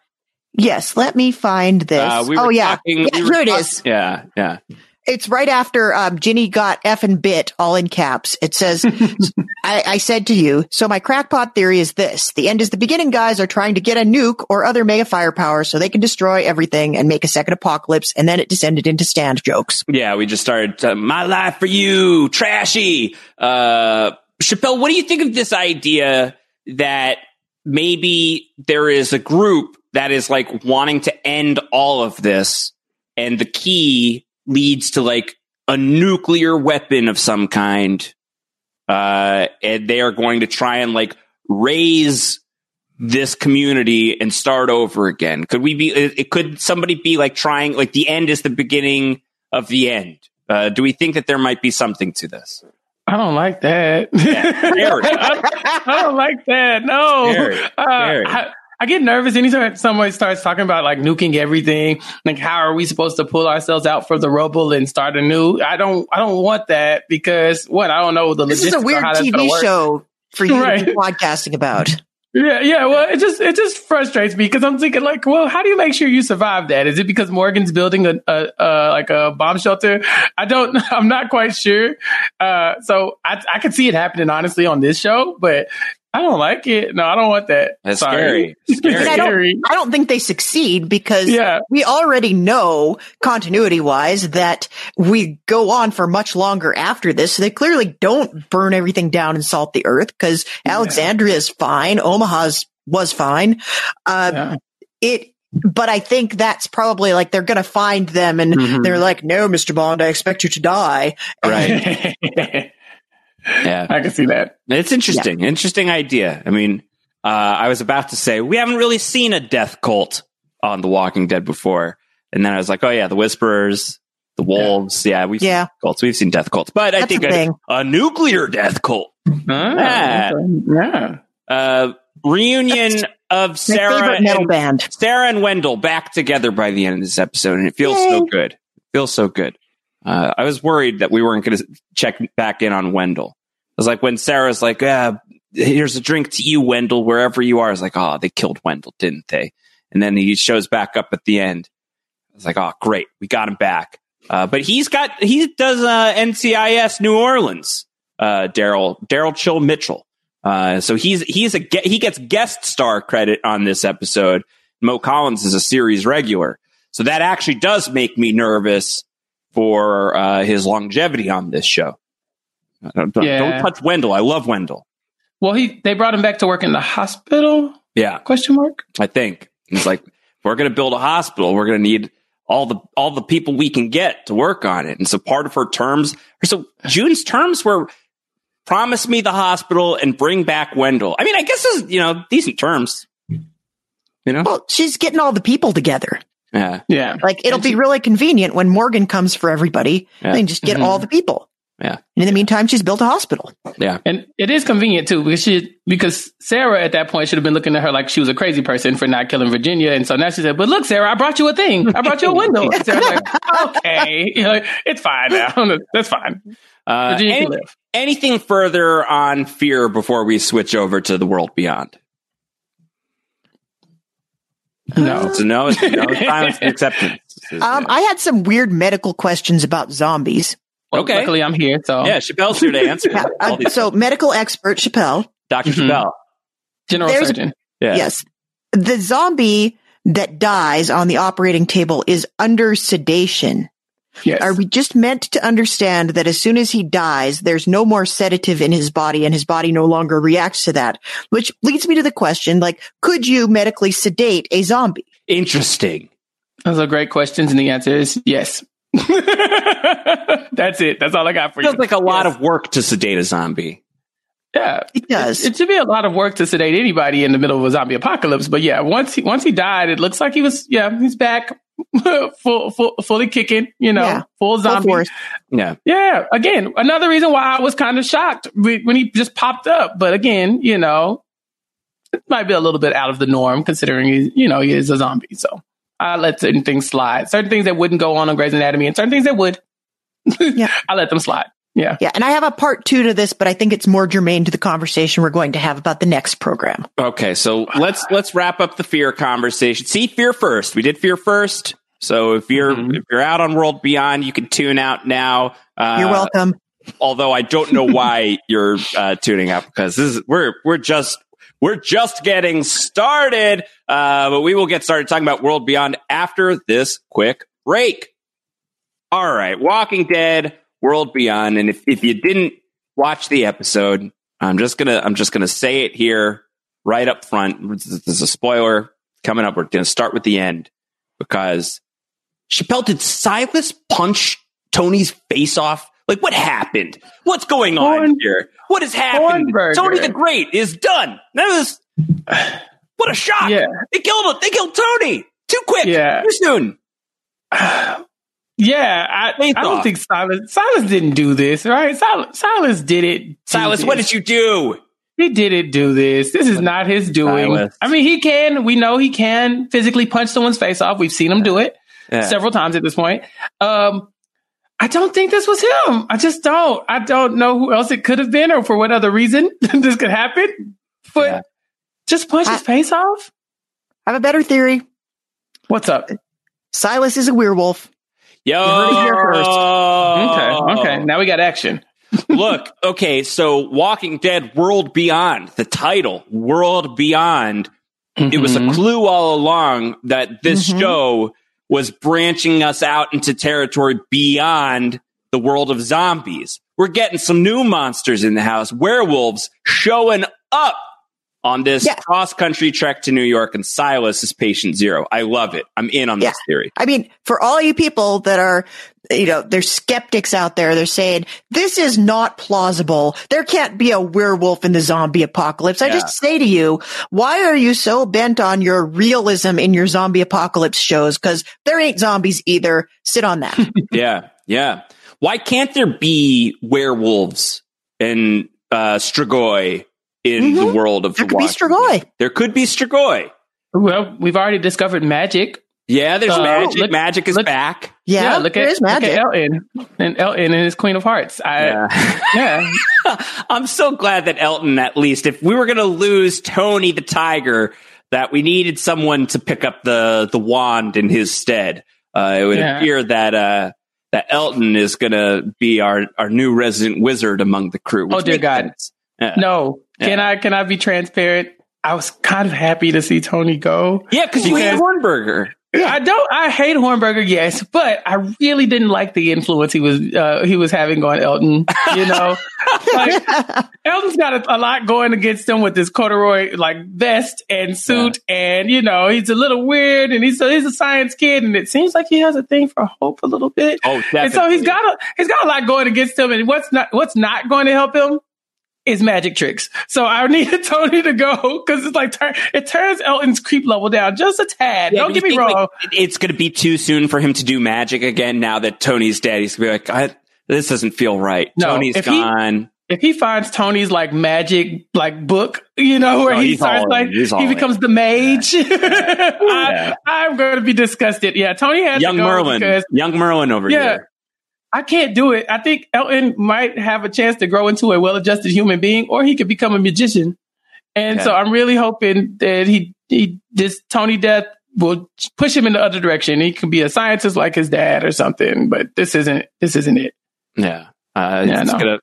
Yes, let me find this. Uh, we oh yeah, talking- yeah we here it is. Yeah, yeah. It's right after um, Ginny got F and bit all in caps. It says, I, I said to you, so my crackpot theory is this. The end is the beginning guys are trying to get a nuke or other mega firepower so they can destroy everything and make a second apocalypse. And then it descended into stand jokes. Yeah, we just started uh, my life for you, trashy. Uh, Chappell, what do you think of this idea that maybe there is a group that is like wanting to end all of this, and the key leads to like a nuclear weapon of some kind, uh, and they are going to try and like raise this community and start over again? Could we be? It, could somebody be like trying? Like the end is the beginning of the end. Uh, do we think that there might be something to this? I don't like that. Eric. I, I don't like that. No. Eric, Uh, Eric. I, I get nervous anytime someone starts talking about like nuking everything. Like, how are we supposed to pull ourselves out for the rubble and start anew? I don't. I don't want that because what I don't know the This is logistics a weird of how that's gonna TV show for you to Right. be podcasting about. Yeah, yeah. Well, it just it just frustrates me because I'm thinking like, well, how do you make sure you survive that? Is it because Morgan's building a, a, a like a bomb shelter? I don't. I'm not quite sure. Uh, so I I could see it happening honestly on this show, but I don't like it. No, I don't want that. That's Sorry. scary. Scary. I don't, I don't think they succeed because Yeah. we already know continuity wise that we go on for much longer after this. So they clearly don't burn everything down and salt the earth because Alexandria is fine. Omaha's was fine. Uh, Yeah. it, but I think that's probably like they're going to find them and Mhm. they're like, no, Mr. Bond, I expect you to die. Right. Yeah. I can see that. It's interesting. Interesting idea. I mean, uh, I was about to say we haven't really seen a death cult on The Walking Dead before, and then I was like, oh yeah, the Whisperers, the Wolves. Yeah, we've Yeah. seen cults. We've seen death cults, but I think a, a nuclear death cult. Ah, okay. Yeah. Uh, reunion of Sarah favorite metal and band. Sarah and Wendell back together by the end of this episode, and it feels so good. It feels so good. Uh, I was worried that we weren't going to check back in on Wendell. Was like, when Sarah's like, uh, here's a drink to you, Wendell, wherever you are. I was like, oh, they killed Wendell, didn't they? And then he shows back up at the end. It's like, oh, great. We got him back. Uh, but he's got, he does, uh, NCIS New Orleans, uh, Daryl, Daryl Chill Mitchell. Uh, so he's, he's a, ge- he gets guest star credit on this episode. Mo Collins is a series regular. So that actually does make me nervous for, uh, his longevity on this show. Don't, don't- Yeah. don't touch Wendell. I love Wendell. Well, he they brought him back to work in the hospital? Yeah. Question mark. I think he's like, we're going to build a hospital, we're going to need all the all the people we can get to work on it. And so part of her terms, so June's terms were promise me the hospital and bring back Wendell. I mean, I guess it's you know decent terms. You know, Well, she's getting all the people together. yeah, Yeah. Like it'll And be she- really convenient when Morgan comes for everybody. Yeah. Then just get Mhm. all the people. Yeah. And in the meantime, she's built a hospital. yeah, And it is convenient too because she because Sarah at that point should have been looking at her like she was a crazy person for not killing Virginia, and so now she said, "But look, Sarah, I brought you a thing. I brought you a window." And Sarah's like, "Okay, You know, it's fine now. That's fine. Uh, Virginia any- can live." anything further on fear before we switch over to the world beyond? No. So no, it's no silence and acceptance. Um, I had some weird medical questions about zombies. Well, Okay. Luckily, I'm here. So yeah, Chappell's here to answer. Yeah, all uh, these- so medical expert Chappell. Dr. Mhm. Chappell. general there's- surgeon. Yeah. Yes. The zombie that dies on the operating table is under sedation. Yes. Are we just meant to understand that as soon as he dies, there's no more sedative in his body and his body no longer reacts to that? Which leads me to the question, like, could you medically sedate a zombie? Interesting. Those are great questions, and the answer is yes. That's it. That's all I got for you. Feels like a lot Yes. of work to sedate a zombie. yeah. It does. It should be a lot of work to sedate anybody in the middle of a zombie apocalypse. But yeah, once he once he died, it looks like he was yeah he's back, full, full fully kicking. You know, Yeah. full Full zombie. force. Yeah. Yeah. Again, another reason why I was kind of shocked when when he just popped up. But again, you know, it might be a little bit out of the norm considering he, you know, he is a zombie. So I let certain things slide. Certain things that wouldn't go on on Grey's Anatomy and certain things that would. Yeah. I let them slide. Yeah. Yeah. And I have a part two to this, but I think it's more germane to the conversation we're going to have about the next program. Okay, so let's let's wrap up the fear conversation. See fear first. We did fear first. So if you're Mhm. if you're out on World Beyond, you can tune out now. Uh, You're welcome. Although I don't know why you're uh, tuning out because this is we're we're just we're just getting started. Uh, but we will get started talking about World Beyond after this quick break. All right, Walking Dead, World Beyond, and if if you didn't watch the episode, I'm just gonna I'm just gonna say it here right up front. This is a spoiler coming up. We're gonna start with the end because Chappell did Silas punch Tony's face off? Like what happened? What's going on here? What has happened? Hornberger. Tony the Great is done. That was what a shock. Yeah. They killed him. They killed Tony too quick. Yeah. Too soon. Yeah, I, I don't think Silas Silas didn't do this, right? Silas, Silas did it. Silas, what did you do? He didn't do this. This is not his doing. Silas. I mean, he can. We know he can physically punch someone's face off. We've seen him do it Yeah. several times at this point. Um, I don't think this was him. I just don't. I don't know who else it could have been or for what other reason this could happen. But Yeah. just punch his face off. I have a better theory. What's up? Silas is a werewolf. Yo. here first. Okay. Okay. Now we got action. Look, okay, so Walking Dead World Beyond, the title, World Beyond, it was a Mhm. clue all along that this Mhm. show was branching us out into territory beyond the world of zombies. We're getting some new monsters in the house, werewolves showing up on this Yeah. cross country trek to New York, and Silas is patient zero. I love it. I'm in on Yeah. this theory. I mean, for all you people that are, you know, there's skeptics out there, they're saying this is not plausible. There can't be a werewolf in the zombie apocalypse. I just say to you, why are you so bent on your realism in your zombie apocalypse shows? Cause there ain't zombies either. Sit on that. Yeah, yeah. Why can't there be werewolves and uh, Strigoi in the world of Mm-hmm. there the could be Strigoi. There could be Strigoi. Well, we've already discovered magic. Yeah, there's Uh, magic. look- magic is look- back. Yeah, look there at is magic. Look at Elton and Elton and his Queen of Hearts. I, Yeah. yeah. I'm so glad that Elton, at least, if we were going to lose Tony the Tiger, that we needed someone to pick up the the wand in his stead. Uh, it would Yeah. appear that uh, that Elton is going to be our our new resident wizard among the crew. Oh, dear God. Yeah. No, can Yeah. I can I be transparent? I was kind of happy to see Tony go. Yeah, because you hate Hornberger. I don't. I hate Hornberger, yes, but I really didn't like the influence he was uh, he was having on Elton. You know, like Elton's got a, a lot going against him with this corduroy like vest and suit, and you know he's a little weird, and he's a, he's a science kid, and it seems like he has a thing for hope a little bit. Oh, definitely. And so he's got a he's got a lot going against him, and what's not what's not going to help him is magic tricks. So I needed Tony to go because it's like it turns Elton's creep level down just a tad. Yeah, Don't get me wrong. like, it's going to be too soon for him to do magic again now that Tony's dead. He's going to be like, I, this doesn't feel right. No, Tony's if he- gone. if he finds Tony's like magic like book, you know, where Oh, he starts like he in. becomes the mage, Yeah. I, I'm going to be disgusted. Yeah, Tony has Young to go Merlin. because Young Merlin over Yeah. here. I can't do it. I think Elton might have a chance to grow into a well-adjusted human being, or he could become a magician. And Okay. so I'm really hoping that he, he this Tony Death will push him in the other direction. He can be a scientist like his dad or something. But this isn't this isn't it. Yeah. Uh, Yeah, he's no. gonna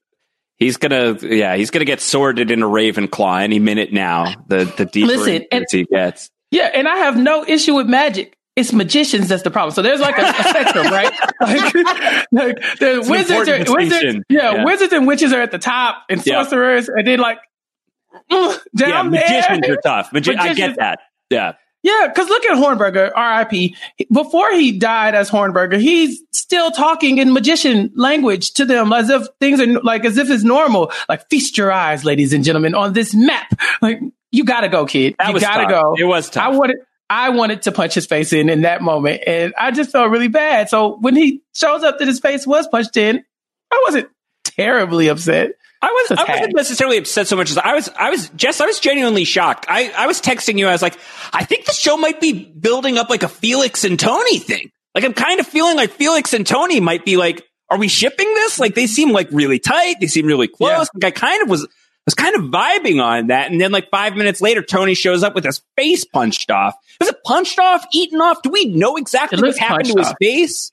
he's gonna yeah, he's gonna get sorted in into Ravenclaw any minute now. The the deeper Listen, and- he gets. Yeah, and I have no issue with magic. It's magicians that's the problem. So there's like a, a spectrum, right? Like, like the It's wizards, are, wizards, yeah, Yeah. wizards and witches are at the top, and Yeah. sorcerers, and then like down yeah, there. magicians are tough. Magi- I get that. Yeah. Yeah, because look at Hornberger, R.I.P. Before he died as Hornberger, he's still talking in magician language to them as if things are like as if it's normal. Like feast your eyes, ladies and gentlemen, on this map. Like you gotta go, kid. That you gotta tough. go. It was tough. I wanted I wanted to punch his face in in that moment, and I just felt really bad. So when he shows up that his face was punched in, I wasn't terribly upset. I was Just I wasn't necessarily upset so much as I was I was Jess, I was genuinely shocked. I, I was texting you, I was like, I think the show might be building up like a Felix and Tony thing. Like I'm kind of feeling like Felix and Tony might be like, are we shipping this? Like they seem like really tight, they seem really close. Yeah. Like I kind of was was kind of vibing on that. And then like five minutes later, Tony shows up with his face punched off. Was it punched off, eaten off? Do we know exactly It what happened to his off. face?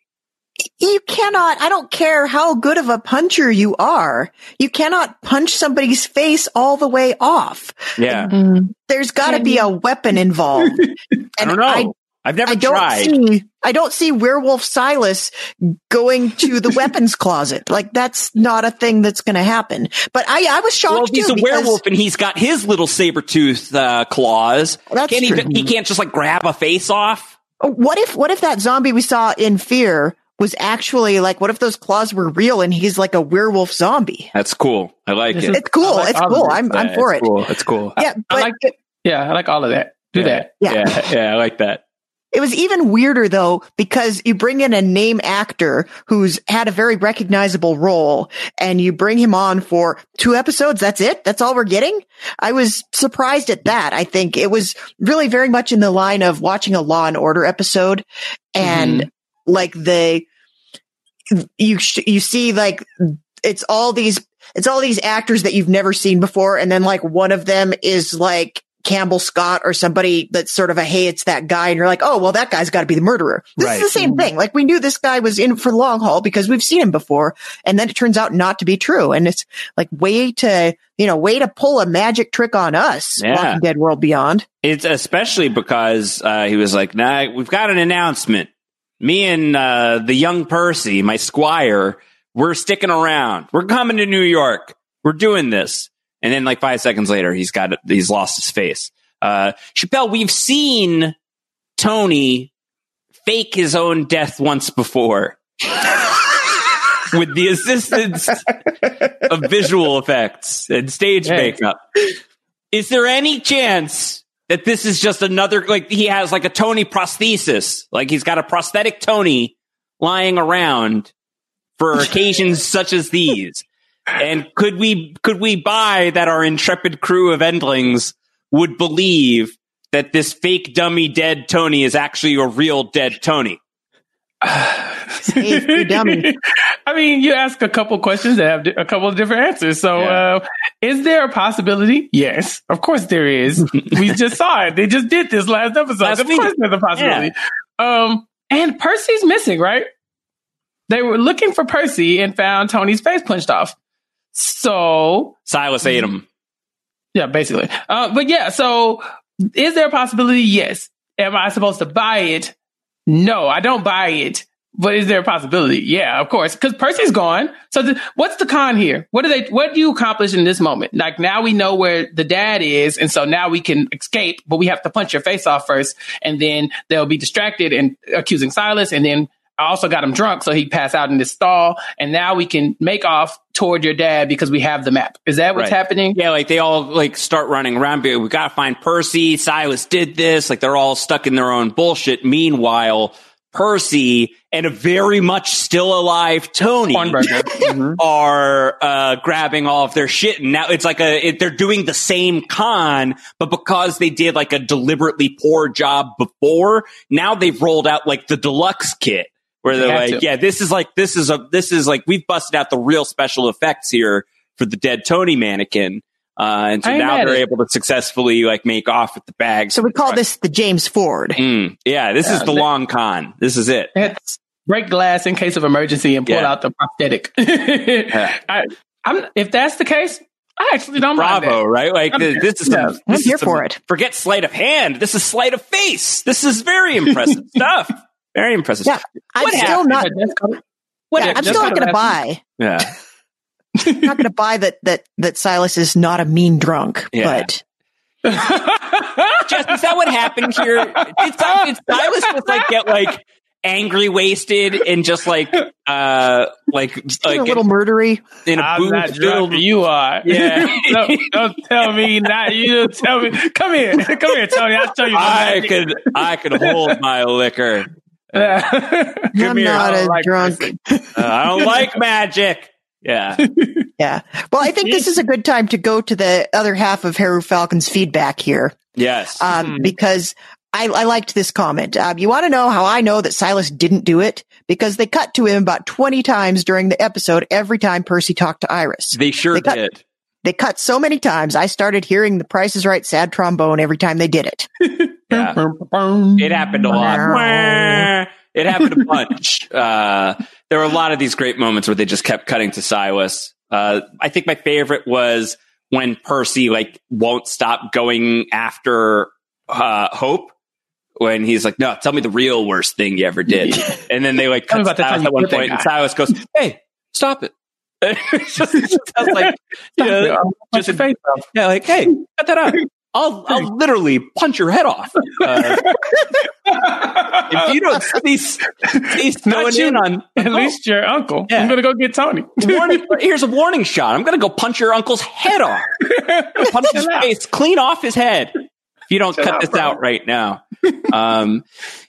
You cannot, I don't care how good of a puncher you are. You cannot punch somebody's face all the way off. Yeah. Mm-hmm. There's got to be a weapon involved. And I don't know. I, have never I don't tried. see I don't see werewolf Silas going to the weapons closet. Like that's not a thing that's going to happen. But I I was shocked Well, he's too a because- werewolf and he's got his little saber tooth uh, claws. That's can't true. He, he can't just like grab a face off. What if what if that zombie we saw in Fear was actually like what if those claws were real and he's like a werewolf zombie? That's cool. I like This it. is- It's cool. Like it's cool. I'm I'm for it's it. Cool. It's cool. Yeah, I like it. Yeah, I like all of that. Do Yeah. that. Yeah. yeah, yeah, I like that. It was even weirder though because you bring in a name actor who's had a very recognizable role and you bring him on for two episodes. That's it. That's all we're getting. I was surprised at that. I think it was really very much in the line of watching a Law and Order episode and mm-hmm. like the, you, you see like it's all these, it's all these actors that you've never seen before. And then like one of them is like Campbell Scott or somebody that's sort of a, hey, it's that guy. And you're like, oh, well, that guy's got to be the murderer. This Right. is the same thing. Like we knew this guy was in for the long haul because we've seen him before. And then it turns out not to be true. And it's like way to, you know, way to pull a magic trick on us. Yeah. Walking Dead World Beyond. It's especially because uh, he was like, "Nah, we've got an announcement. Me and uh, the young Percy, my squire, we're sticking around. We're coming to New York. We're doing this." And then, like five seconds later, he's got he's lost his face. Uh, Chappell, we've seen Tony fake his own death once before. With the assistance of visual effects and stage Hey. makeup. Is there any chance that this is just another, like he has like a Tony prosthesis? Like he's got a prosthetic Tony lying around for occasions such as these. And could we, could we buy that our intrepid crew of endlings would believe that this fake dummy dead Tony is actually a real dead Tony? Hey, you dummy. I mean, you ask a couple questions that have a couple of different answers. So, Yeah. uh, is there a possibility? Yes, of course there is. we just saw it. They just did this last episode. Last of week. course there's a possibility. Um, and Percy's missing, right? They were looking for Percy and found Tony's face punched off. So, Silas ate him. yeah, basically. Uh, but yeah, so is there a possibility? Yes. Am I supposed to buy it? No, I don't buy it. But is there a possibility? Yeah, of course, because Percy's gone. So the, what's the con here? What do they? What do you accomplish in this moment? Like now we know where the dad is, and so now we can escape. But we have to punch your face off first, and then they'll be distracted and accusing Silas, and then I also got him drunk, so he passed out in this stall. And now we can make off toward your dad because we have the map. Is that what's Right. happening? Yeah, like they all like start running around. We got to find Percy. Silas did this. Like they're all stuck in their own bullshit. Meanwhile, Percy and a very much still alive Tony. Mhm. are uh, grabbing all of their shit. And now it's like a it, they're doing the same con, but because they did like a deliberately poor job before, now they've rolled out like the deluxe kit. Where they're like, to. yeah, this is like this is a this is like we've busted out the real special effects here for the dead Tony mannequin. Uh, and so I now they're it. able to successfully like make off with the bags. So we call this the James Ford. Mm, yeah, this is the they- long con. This is it. It's break glass in case of emergency and pull Yeah. out the prosthetic. I, I'm, if that's the case, I actually don't mind Bravo, that. right? Like I'm- this is yeah, some, I'm this here is some- for it. Forget sleight of hand. This is sleight of face. This is very impressive stuff. Very impressive. Yeah, stuff. I'm What still not. What yeah. I'm still not going to buy. Yeah. I'm not going to buy that that that Silas is not a mean drunk. Yeah. But Just, is that what happened here? Did, Si- did Silas just like get like angry, wasted, and just like uh like like a little murdery. in a I'm not drunk. filled? You are. Yeah. don't, don't tell me not. You don't tell me. Come here. Come here, Tony. I'll show you. I could I could hold my liquor. Yeah. I'm here, not I a don't like drunk. Uh, I don't like magic. Yeah. Yeah. Well, I think this is a good time to go to the other half of Haru Falcon's feedback here, Yes. um, Hmm. because I, I liked this comment. Um, you want to know how I know that Silas didn't do it? Because they cut to him about 20 times during the episode every time Percy talked to Iris. they sure they cut- did. They cut so many times, I started hearing the Price is Right sad trombone every time they did it. Yeah. It happened a lot. It happened a bunch. Uh, there were a lot of these great moments where they just kept cutting to Silas. Uh, I think my favorite was when Percy like won't stop going after uh, Hope. When he's like, "No, tell me the real worst thing you ever did," and then they like cut about Silas at one point, and. Silas goes, "Hey, stop it!" Just, just like, you know, Punch your face off. yeah, like, hey, cut that out. I'll, I'll literally punch your head off. Uh, if you don't cease, cease going you. in on At least your uncle. Yeah. I'm gonna go get Tony. warning, here's a warning shot. I'm going to go punch your uncle's head off. Punch his face clean off his head. If you don't Chill cut out, this bro. out right now. Um,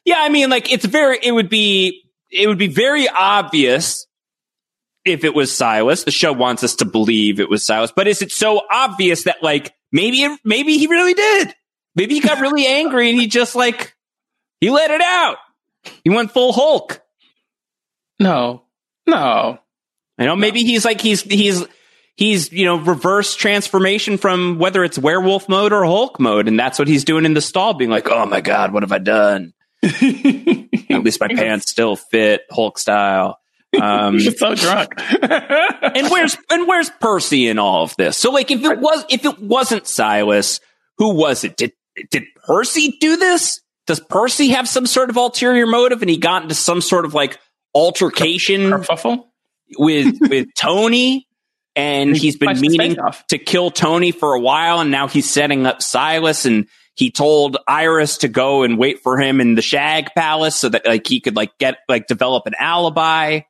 yeah, I mean, like it's very, it would be, it would be very obvious if it was Silas. The show wants us to believe it was Silas, but is it so obvious that like maybe, it, maybe he really did? Maybe he got really angry and he just like, he let it out. He went full Hulk. No, no. You know, maybe he's like he's he's he's you know reverse transformation from whether it's werewolf mode or Hulk mode, and that's what he's doing in the stall, being like, "Oh my god, what have I done?" At least my pants still fit Hulk style. Um, You're so drunk. and where's and where's Percy in all of this? So like, if it was if it wasn't Silas, who was it? Did did Percy do this? Does Percy have some sort of ulterior motive, and he got into some sort of like altercation Kerfuffle? with with Tony, and He he's been meaning to kill Tony for a while, and now he's setting up Silas, and he told Iris to go and wait for him in the Shag Palace so that like he could like get like develop an alibi.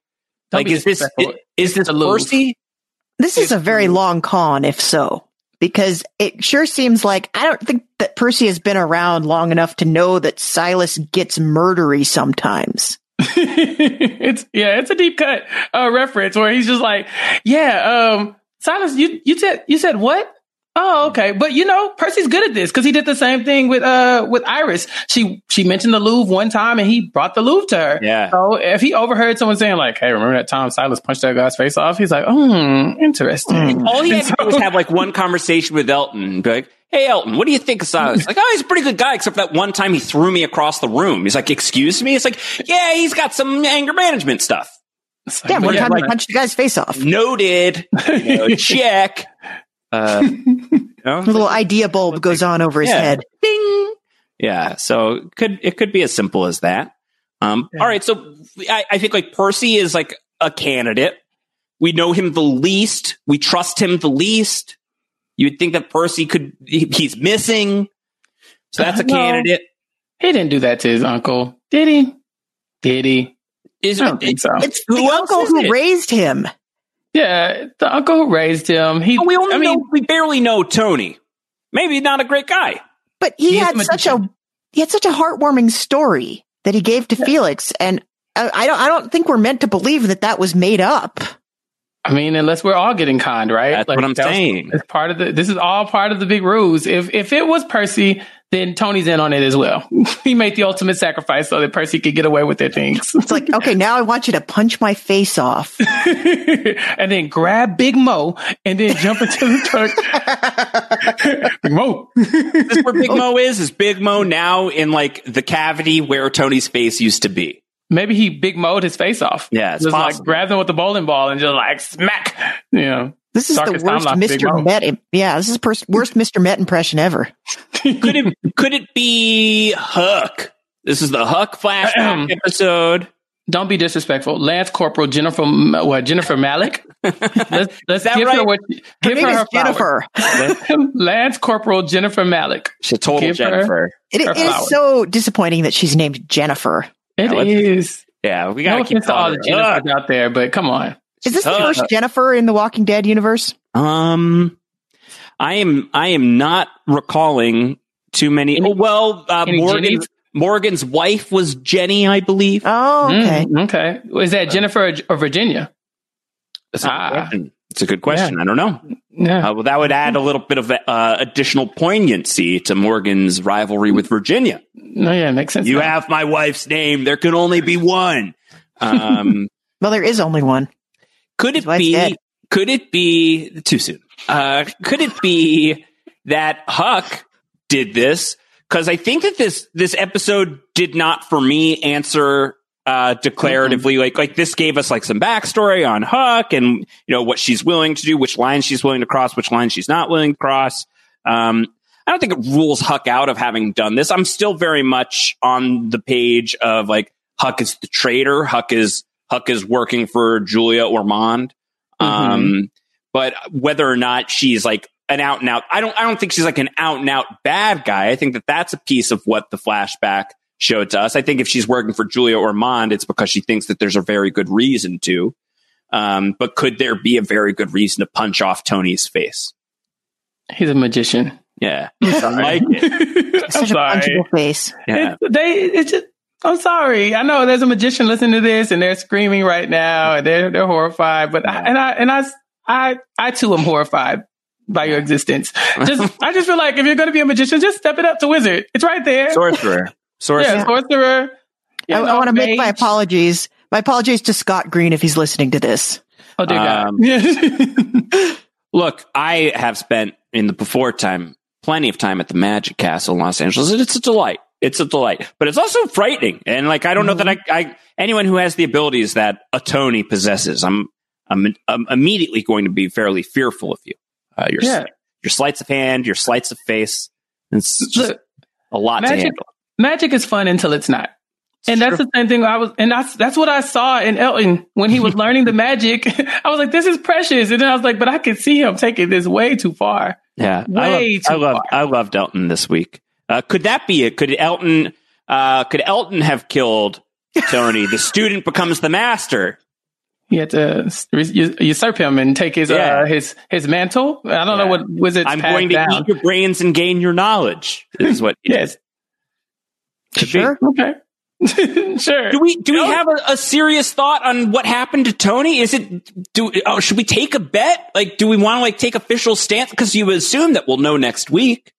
Don't like is this disrespectful. is this the Percy? This is a very long con, if so, because it sure seems like I don't think that Percy has been around long enough to know that Silas gets murdery sometimes. it's yeah, it's a deep cut uh, reference where he's just like, yeah, um, Silas, you you said you said what? Oh, okay, but you know, Percy's good at this because he did the same thing with uh with Iris. She she mentioned the Louvre one time and he brought the Louvre to her. Yeah. So if he overheard someone saying like, "Hey, remember that time Silas punched that guy's face off?" He's like, "Hmm, interesting." All he had And to do was have like one conversation with Elton and be like, Hey Elton, what do you think of Silas? Like, oh, he's a pretty good guy, except for that one time he threw me across the room. He's like, excuse me? It's like, yeah, he's got some anger management stuff. It's like, Yeah, but one time like- he punched the guy's face off. Noted. You know, check. Uh, you know? A little idea bulb goes on over his Yeah. head. Ding. Yeah. So it could it could be as simple as that. Um, Yeah. All right. So I, I think like Percy is like a candidate. We know him the least. We trust him the least. You'd think that Percy could. He, he's missing. So that's a No. candidate. he didn't do that to his uncle, did he? Did he? Is I don't think so. It's Who the uncle is who it? raised him. Yeah, the uncle who raised him. He, we only I mean, know. We barely know Tony. Maybe not a great guy. But he, He had a such a he had such a heartwarming story that he gave to Felix, and I, I don't I don't think we're meant to believe that that was made up. I mean, unless we're all getting conned, right? That's what I'm that saying. It's part of the. This is all part of the big ruse. If if it was Percy, then Tony's in on it as well. he made the ultimate sacrifice so that Percy could get away with their things. It's like, okay, now I want you to punch my face off. and then grab Big Mo and then jump into the truck. Big Mo. This is where Big Mo is. Is Big Mo now in like the cavity where Tony's face used to be? Maybe he Big Mo'd his face off. Yeah, it's just like possible. grabs him with the bowling ball and just like smack. You know. This is Darkest the worst Timeline, Big Mo. Mr. Met. Yeah, this is pers- worst Mr. Met impression ever. Could it could it be Hook? This is the Hook flashback episode. Don't be disrespectful. Lance Corporal Jennifer, what Jennifer Mallick. Let's, let's give right? her what. Her Give name her is her. Jennifer. Lance Corporal Jennifer Mallick. She's a total Give her- Jennifer. It, Her it is so disappointing that she's named Jennifer. It let's- is. Yeah, we No gotta keep offense to all the her Jennifers out there, but come on. Is this the Uh, first Jennifer in the Walking Dead universe? Um, I am I am not recalling too many. Any- oh, well, uh, any Morgan's Jennies? Morgan's wife was Jenny, I believe. Oh, okay. Mm, okay. Is that Jennifer or Virginia? That's a good ah. Question. It's a good question. I don't know. Yeah. Uh, well, that would add a little bit of uh, additional poignancy to Morgan's rivalry with Virginia. No, yeah, it makes sense. You now. have my wife's name. There can only be one. Um, Well, there is only one. could His it be? dead. Could it be too soon? Uh, could it be that Huck did this? Because I think that this this episode did not, for me, answer uh, declaratively. Like like this gave us like some backstory on Huck and you know what she's willing to do, which lines she's willing to cross, which lines she's not willing to cross. Um, I don't think it rules Huck out of having done this. I'm still very much on the page of like Huck is the traitor. Huck is Huck is working for Julia Ormond. Um, but whether or not she's like an out and out, I don't, I don't think she's like an out and out bad guy. I think that that's a piece of what the flashback showed to us. I think if she's working for Julia Ormond, it's because she thinks that there's a very good reason to. Um, but could there be a very good reason to punch off Tony's face? He's a magician. Yeah, I like it. I'm Such a sorry. punchable face. Yeah. It- they, it's just, I'm sorry. I know there's a magician listening to this and they're screaming right now and they're, they're horrified, but I, and I, and I, I, I too am horrified by your existence. Just, I just feel like if you're going to be a magician, just step it up to wizard. It's right there. Sorcerer. Sorcerer. yeah, sorcerer. you I, know, want to make my apologies. My apologies to Scott Green if he's listening to this. Oh dear Um, God. Look, I have spent in the before time plenty of time at the Magic Castle in Los Angeles, and it's a delight. It's a delight, but it's also frightening. And like, I don't know that I, I anyone who has the abilities that a Tony possesses, I'm, I'm, I'm immediately going to be fairly fearful of you. Uh, your, yeah. your sleights of hand, your sleights of face. It's just Look, a lot to handle. Magic is fun until it's not. And that's the same thing I was, and that's, that's what I saw in Elton when he was learning the magic. I was like, this is precious. And then I was like, but I could see him taking this way too far. Yeah, Way I too love, I far. love, I loved Elton this week. Uh, could that be it? Could Elton, uh, could Elton have killed Tony? the student becomes the master. He had to usurp him and take his, Yeah. uh, his, his mantle. I don't know what was it. I'm going to down. eat your brains and gain your knowledge. Is what? Yes. Could be. Sure. Okay. sure. Do we do we have a, a serious thought on what happened to Tony? Is it do oh, should we take a bet? Like, do we want to like take official stance? Because you assume that we'll know next week.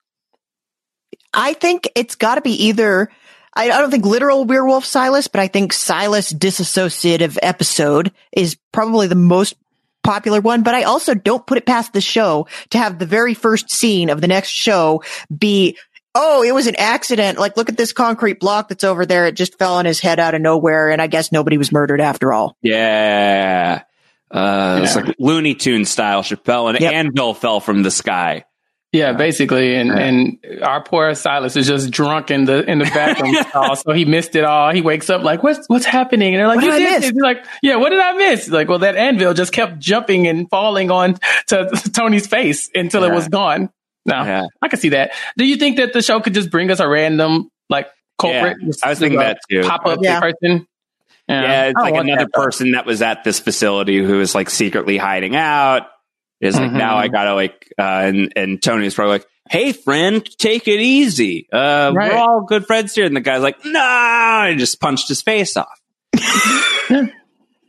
I think it's got to be either. I, I don't think literal werewolf Silas, but I think Silas disassociative episode is probably the most popular one. But I also don't put it past the show to have the very first scene of the next show be, oh, it was an accident. Like, look at this concrete block that's over there. It just fell on his head out of nowhere, and I guess nobody was murdered after all. Yeah. Uh, It's like Looney Tune style. Chappell and Yep. anvil fell from the sky. Yeah, basically, and and our poor Silas is just drunk in the in the bathroom stall, so he missed it all. He wakes up like, "What's what's happening?" And they're like, What "You did I did miss?" He's like, "Yeah, what did I miss?" Like, well, that anvil just kept jumping and falling on to Tony's face until it was gone. No, Yeah. I can see that. Do you think that the show could just bring us a random like culprit? Yeah, I was thinking that too. Pop up Yeah. person. Yeah, it's like another that, person that was at this facility who is like secretly hiding out. Is like Mhm. now I gotta like, uh, and and Tony's probably like, "Hey, friend, take it easy. Uh, Right. we're all good friends here." And the guy's like, "No," and just punched his face off.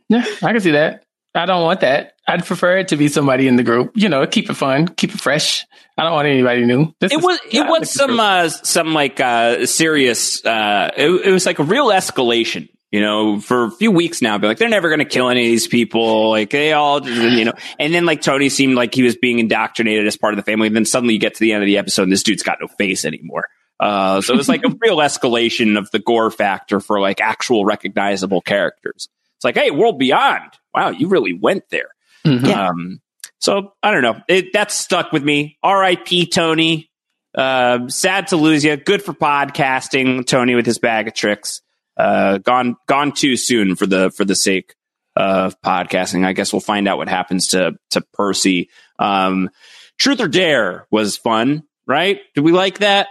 Yeah, I can see that. I don't want that. I'd prefer it to be somebody in the group. You know, keep it fun, keep it fresh. I don't want anybody new. This It was it was some uh, some like uh, serious. Uh, it, it was like a real escalation. You know, for a few weeks now, be like they're never going to kill any of these people. Like they all, you know. And then like Tony seemed like he was being indoctrinated as part of the family. And then suddenly you get to the end of the episode, and this dude's got no face anymore. Uh, so it was like a real escalation of the gore factor for like actual recognizable characters. It's like, hey, World Beyond, wow, you really went there. Mhm. Yeah. Um, so I don't know. It, that's stuck with me. R.I.P. Tony. Uh, sad to lose you. Good for podcasting, Tony, with his bag of tricks. Uh, gone, gone too soon for the for the sake of podcasting. I guess we'll find out what happens to to Percy. Um, Truth or Dare was fun, right? Did we like that?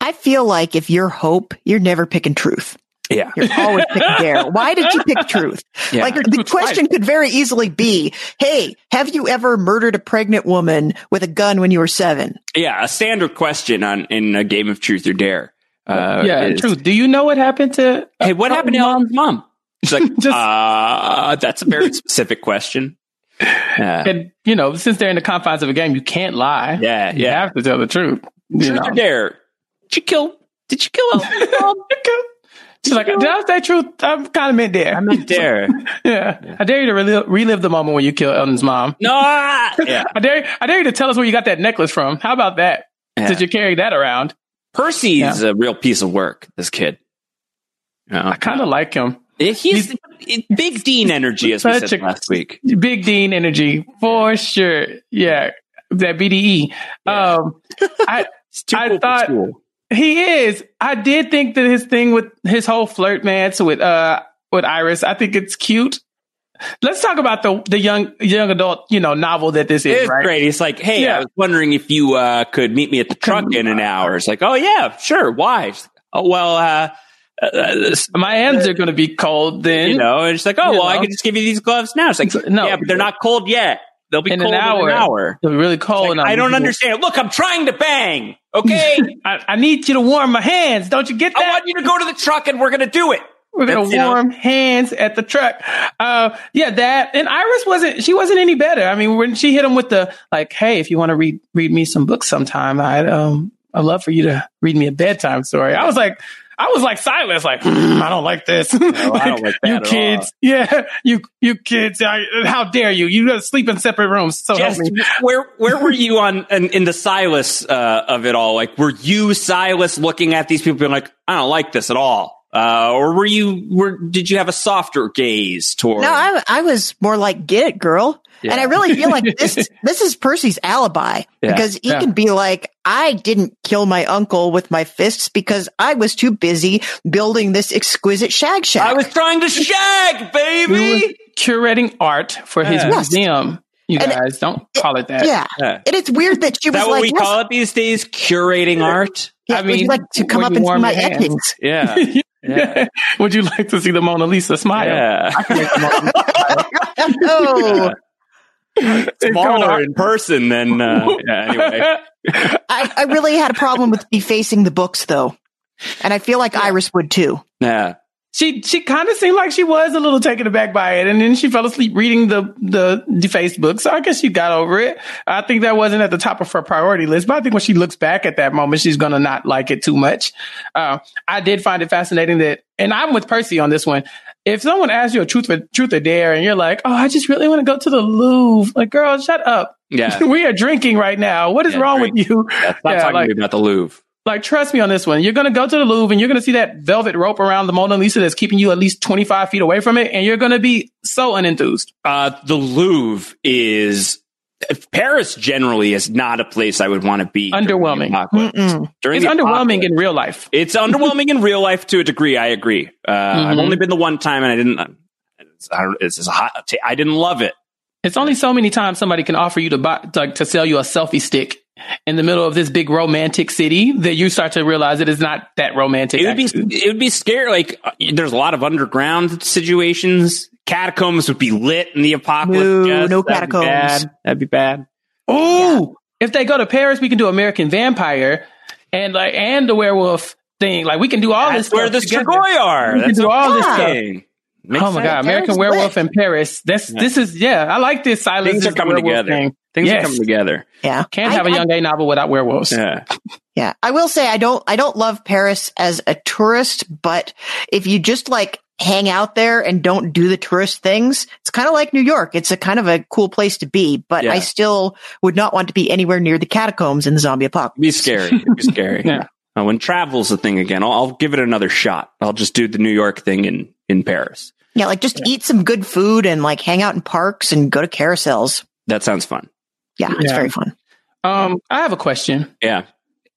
I feel like if you're hope, you're never picking truth. Yeah. You're always picking dare. Why did you pick truth? Yeah. Like the question could very easily be, "Hey, have you ever murdered a pregnant woman with a gun when you were seven? yeah, a standard question on in a game of Truth or Dare. Uh, yeah, is, truth. Do you know what happened to? Hey, what happened to Elton's mom? She's like, Just- uh, that's a very specific question. Yeah, And you know, since they're in the confines of a game, you can't lie. yeah, you yeah. have to tell the truth. You Truth know? or dare? Did you kill? Did you kill Elton's mom? She's like, did I say truth? I'm kind of meant dare. I meant dare. yeah. I dare you to relive, relive the moment when you kill Elton's mom. No. ah! Yeah. I dare, I dare you to tell us where you got that necklace from. How about that? Yeah. Did you carry that around? Percy's a real piece of work. This kid. You I kind of like him. he's, big Dean energy, as we said last week. Big Dean energy for sure. Yeah, that BDE. Yeah. Um, I He's I cool thought- school. He is. I did think that his thing with his whole flirt mance with uh with Iris. I think it's cute. Let's talk about the the young young adult you know novel that this is. It's right? great. He's like, hey, Yeah. I was wondering if you uh, could meet me at the truck in an hour. It's like, oh yeah, sure. Why? Oh well, uh, uh, this- My hands are going to be cold then. you know, and it's like, oh You well, I can just give you these gloves now. It's like, No. yeah, but they're not cold yet. They'll be In an cold hour. in an hour. They're really cold. Like, and I'm- I don't understand. Look, I'm trying to bang. Okay, I, I need you to warm my hands. Don't you get that? I that? want you to go to the truck and we're gonna do it. We're gonna That's, you know- warm hands at the truck. Uh, yeah, that and Iris wasn't. She wasn't any better. I mean, when she hit him with the like, "Hey, if you want to read read me some books sometime, I'd um, I'd love for you to read me a bedtime story." I was like, I was like Silas, like, "Hmm, I don't like this. I don't like that you at kids, yeah, you you kids, I, how dare you? You gotta sleep in separate rooms. So help Just where where were you on in, in the Silas uh, of it all? Like, were you Silas looking at these people being like, I don't like this at all, uh, or were you were did you have a softer gaze toward? No, I, I was more like, get it, girl. Yeah. And I really feel like this, this is Percy's alibi Yeah. because he Yeah. can be like, I didn't kill my uncle with my fists because I was too busy building this exquisite shag shack. I was trying to shag, baby. curating art for his Yes. museum. You And- guys don't call it that. yeah. Yeah. And it's weird that she was that what like, we yes, call it these days? Curating art. yeah, I would you mean, like to come up and see warm my hands. etchings. Yeah, yeah, Would you like to see the Mona Lisa smile? yeah. oh, Smaller in person than uh, yeah. Anyway, I, I really had a problem with defacing the books though. And I feel like Iris would too. yeah. she she kind of seemed like she was a little taken aback by it, and then she fell asleep reading the the defaced book. So I guess she got over it. I think that wasn't at the top of her priority list, but I think when she looks back at that moment, she's gonna not like it too much. Uh, I did find it fascinating that, and I'm with Percy on this one. If someone asks you a truth or truth or dare, and you're like, "Oh, I just really want to go to the Louvre," like, girl, shut up. Yeah. we are drinking right now. What is Yeah, wrong drink. with you? Yeah, Stop Yeah, talking like- to me about the Louvre. Like, trust me on this one. You're going to go to the Louvre and you're going to see that velvet rope around the Mona Lisa that's keeping you at least 25 feet away from it. And you're going to be so unenthused. Uh, the Louvre is Paris. Generally, is not a place I would want to be. during the Underwhelming. During It's the underwhelming in real life. It's underwhelming in real life to a degree. I agree. Uh, I've Mhm. only been the one time, and I didn't. It's, I don't, it's just a hot. ta- I didn't love it. It's only so many times somebody can offer you to buy, like, to sell you a selfie stick in the middle of this big romantic city that you start to realize it is not that romantic. It would be. It would be scary. Like uh, there's a lot of underground situations. Catacombs would be lit in the apocalypse. No, Jess. no That'd be catacombs. bad. That'd be bad. Oh, if they go to Paris, we can do American Vampire and like, and the werewolf thing. Like, we can do all That's this where stuff the. Strigoi are. We can That's do all this stuff. Makes oh my sense. god, American Paris Werewolf lit. in Paris. That's Yeah. this is yeah. I like this. Silence Things is are coming together. thing. Things Yes. are coming together. Yeah. Can't have a I- young gay novel without werewolves. Yeah. Yeah, I will say I don't I don't love Paris as a tourist, but if you just like hang out there and don't do the tourist things, it's kind of like New York. It's a kind of a cool place to be, but Yeah. I still would not want to be anywhere near the catacombs in the zombie apocalypse. It'd Be scary. It'd be scary. Yeah. Uh, when travel's a thing again, I'll, I'll give it another shot. I'll just do the New York thing in in Paris. Yeah, like just eat some good food and like hang out in parks and go to carousels. That sounds fun. Yeah, it's Yeah. very fun. Um, I have a question. Yeah.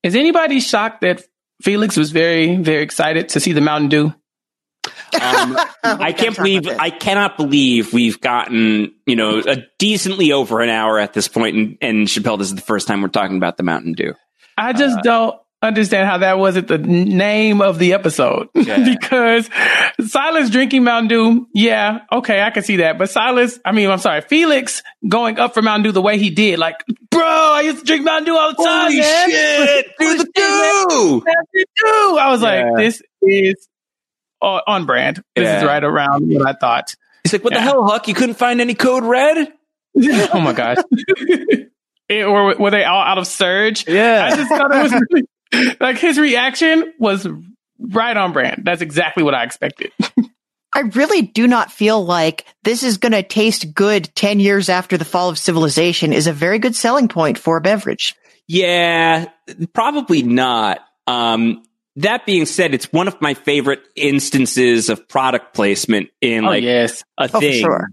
Is anybody shocked that Felix was very, very excited to see the Mountain Dew? Um, I can't believe I cannot believe we've gotten you know a decently over an hour at this point, and, and Chappell, this is the first time we're talking about the Mountain Dew. I just Uh, don't understand how that wasn't the name of the episode Yeah. because Silas drinking Mountain Dew. Yeah. Okay. I can see that. But Silas, I mean, I'm sorry, Felix going up for Mountain Dew the way he did, like, bro, I used to drink Mountain Dew all the time, man. Do the! Mountain Dew. I was Yeah. like, this is on, brand. This is right around what I thought. He's like, "What the hell, Huck? You couldn't find any code red?" oh my gosh. It- or were they all out of surge? I Yeah, just thought it was really, like his reaction was right on brand. That's exactly what I expected. I really do not feel like this is going to taste good 10 years after the fall of civilization is a very good selling point for a beverage. yeah, probably not. Um, that being said, it's one of my favorite instances of product placement in Oh like yes. a Oh, thing sure.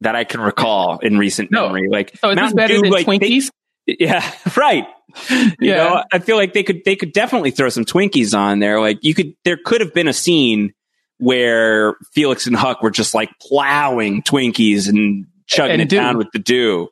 that I can recall in recent No. memory. Like, So is this Mountain better Dew, than like, they- Twinkies? Yeah, right. You Yeah. know, I feel like they could they could definitely throw some Twinkies on there. Like you could there could have been a scene where Felix and Huck were just like plowing Twinkies and chugging And it down with the dew.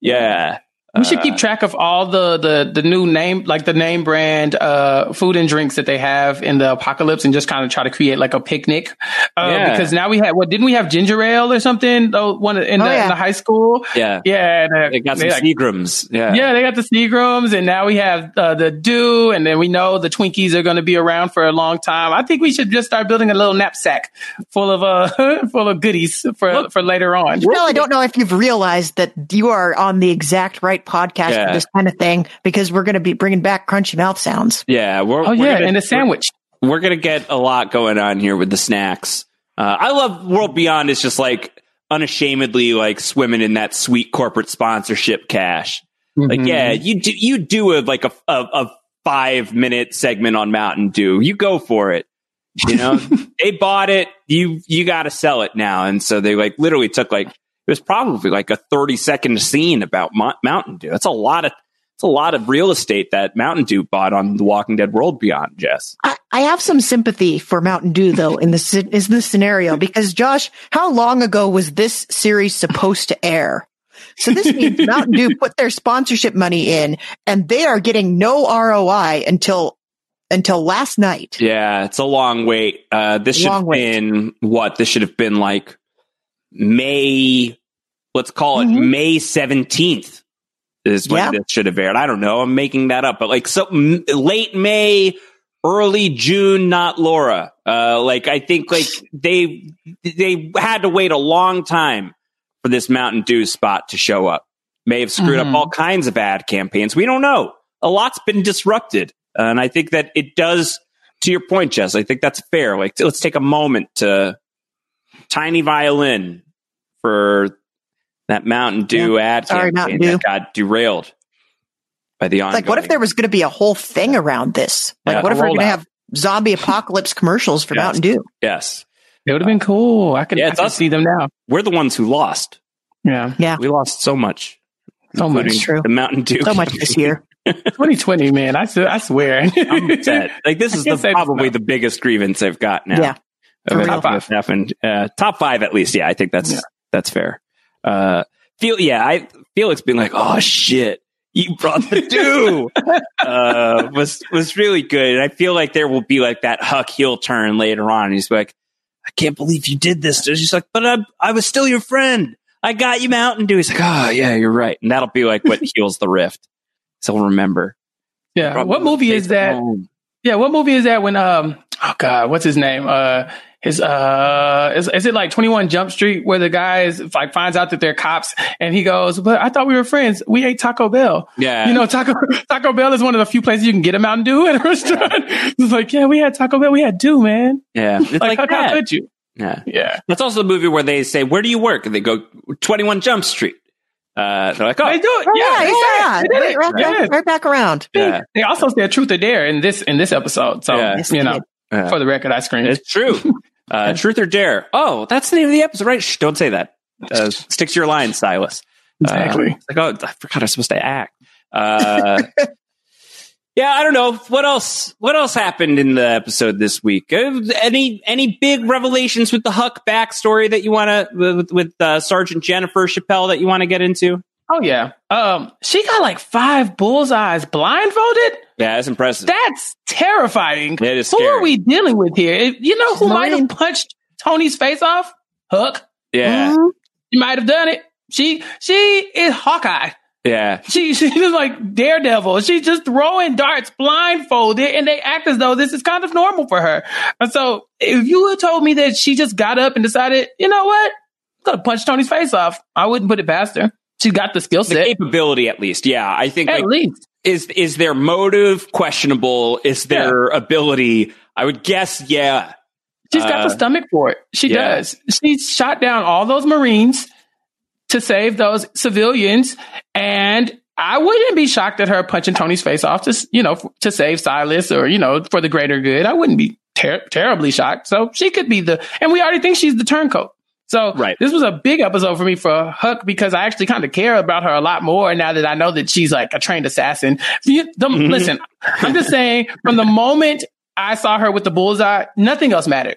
Yeah. We should keep track of all the, the, the new name, like the name brand, uh, food and drinks that they have in the apocalypse and just kind of try to create like a picnic. Uh, Yeah. because now we have, what, didn't we have ginger ale or something? Oh, one in the, Oh, yeah. in the high school. Yeah. Yeah. and, uh, They got some like- Seagrams. Yeah. Yeah, they got the Seagrams, and now we have uh, the Dew, and then we know the Twinkies are going to be around for a long time. I think we should just start building a little knapsack full of uh full of goodies for for later on. Well, I don't know if you've realized that you are on the exact right podcast Yeah. for this kind of thing because we're going to be bringing back crunchy mouth sounds. Yeah. We're, Oh we're yeah, gonna- and the sandwich. We're, we're gonna get a lot going on here with the snacks. Uh, I love World Beyond is just like unashamedly like swimming in that sweet corporate sponsorship cash. Like, Mhm. yeah, you do, you do a, like a, a, a five minute segment on Mountain Dew. You go for it. You know, they bought it. You, you got to sell it now. And so they like literally took like, it was probably like a 30 second scene about Mo- Mountain Dew. That's a lot of, it's a lot of real estate that Mountain Dew bought on The Walking Dead World Beyond, Jess. I, I have some sympathy for Mountain Dew though in this is this scenario because Josh, how long ago was this series supposed to air? So this means Mountain Dew put their sponsorship money in and they are getting no ROI until until last night. Yeah, it's a long wait. Uh, this should have wait. been what? This should have been like May. Let's call it Mhm. May seventeenth. Is when Yeah. this should have aired. I don't know. I'm making that up, but like so m- late May, early June. Not Laura. Uh, like I think like they they had to wait a long time for this Mountain Dew spot to show up. May have screwed Mhm. up all kinds of ad campaigns. We don't know. A lot's been disrupted, and I think that it does to your point, Jess, I think that's fair. Like, let's take a moment to tiny violin for that Mountain Dew ad Sorry, campaign Mountain Dew. that got derailed by the ongoing. Like what if there was going to be a whole thing around this? Like Yeah, what if we're going to have zombie apocalypse commercials for Yes. Mountain Dew? Yes, It would have been cool. I could, Yeah, I it's could see them now. we're the ones who lost. Yeah, Yeah, We lost so much, so much. true. The Mountain Dew. so much this year. 2020, man. I, swear- I swear. I'm upset. Like this is the, probably the biggest grievance I've got now. Yeah, of for it real. what's happened. Uh, top five at least. Yeah, I think that's Yeah. That's fair. Uh, feel yeah, I Felix being like, oh shit, you brought the do uh, was was really good. And I feel like there will be like that Huck heel turn later on. He's like, I can't believe you did this. And she's like, but I I was still your friend. I got you Mountain Dew. He's like, oh yeah, you're right. And that'll be like what heals the rift. So remember. yeah. Probably What movie is that? home. Yeah, what movie is that when um oh god, what's his name? Uh, his uh, is, is it like Twenty One Jump Street where the guy is like finds out that they're cops and he goes, but I thought we were friends. We ate Taco Bell. Yeah. You know, Taco Taco Bell is one of the few places you can get a Mountain Dew at a restaurant. it's like, yeah, we had Taco Bell. We had Dew, man. Yeah. It's Like, like, how, how could you? Yeah. Yeah. That's also the movie where they say, Where do you work? And they go, 21 Jump Street. Uh, they're like, Oh, They do it. Yeah, yeah, yeah. did it. They Right, right, back, right back around. yeah. They also said truth or dare in this in this episode. So Yeah. You know. Yeah. for the record, I screamed. It's true. Uh, truth or dare. Oh, that's the name of the episode, right? Shh, don't say that. Uh, stick to your line, Silas. Uh, Exactly. it's like, oh, I forgot I was supposed to act. Uh, yeah, I don't know what else. What else happened in the episode this week? Uh, any any big revelations with the Huck backstory that you want to with, with uh, Sergeant Jennifer Chappell that you want to get into? Oh yeah. Um, she got like five bullseyes blindfolded. Yeah, that's impressive. That's terrifying. It is Who scary. are we dealing with here? If- You know who might have punched Tony's face off? Hook. yeah, Mhm. She might have done it. She she is Hawkeye. yeah. She she's just like Daredevil. She's just throwing darts blindfolded, and they act as though this is kind of normal for her. And so, if you had told me that she just got up and decided, you know what, I'm gonna punch Tony's face off, I wouldn't put it past her. She got the skill The set. capability, at least. Yeah, I think At like, least. is is their motive questionable? Is their ability? I would guess, yeah. She's got Uh, the stomach for it. She yeah. does. She shot down all those Marines to save those civilians. And I wouldn't be shocked at her punching Tony's face off to, you know, to save Silas or, you know, for the greater good. I wouldn't be ter- terribly shocked. So she could be the, and we already think she's the turncoat. So Right. this was a big episode for me for Huck because I actually kind of care about her a lot more now that I know that she's like a trained assassin. You- the- Mhm. Listen, I'm just saying from the moment I saw her with the bullseye, nothing else mattered.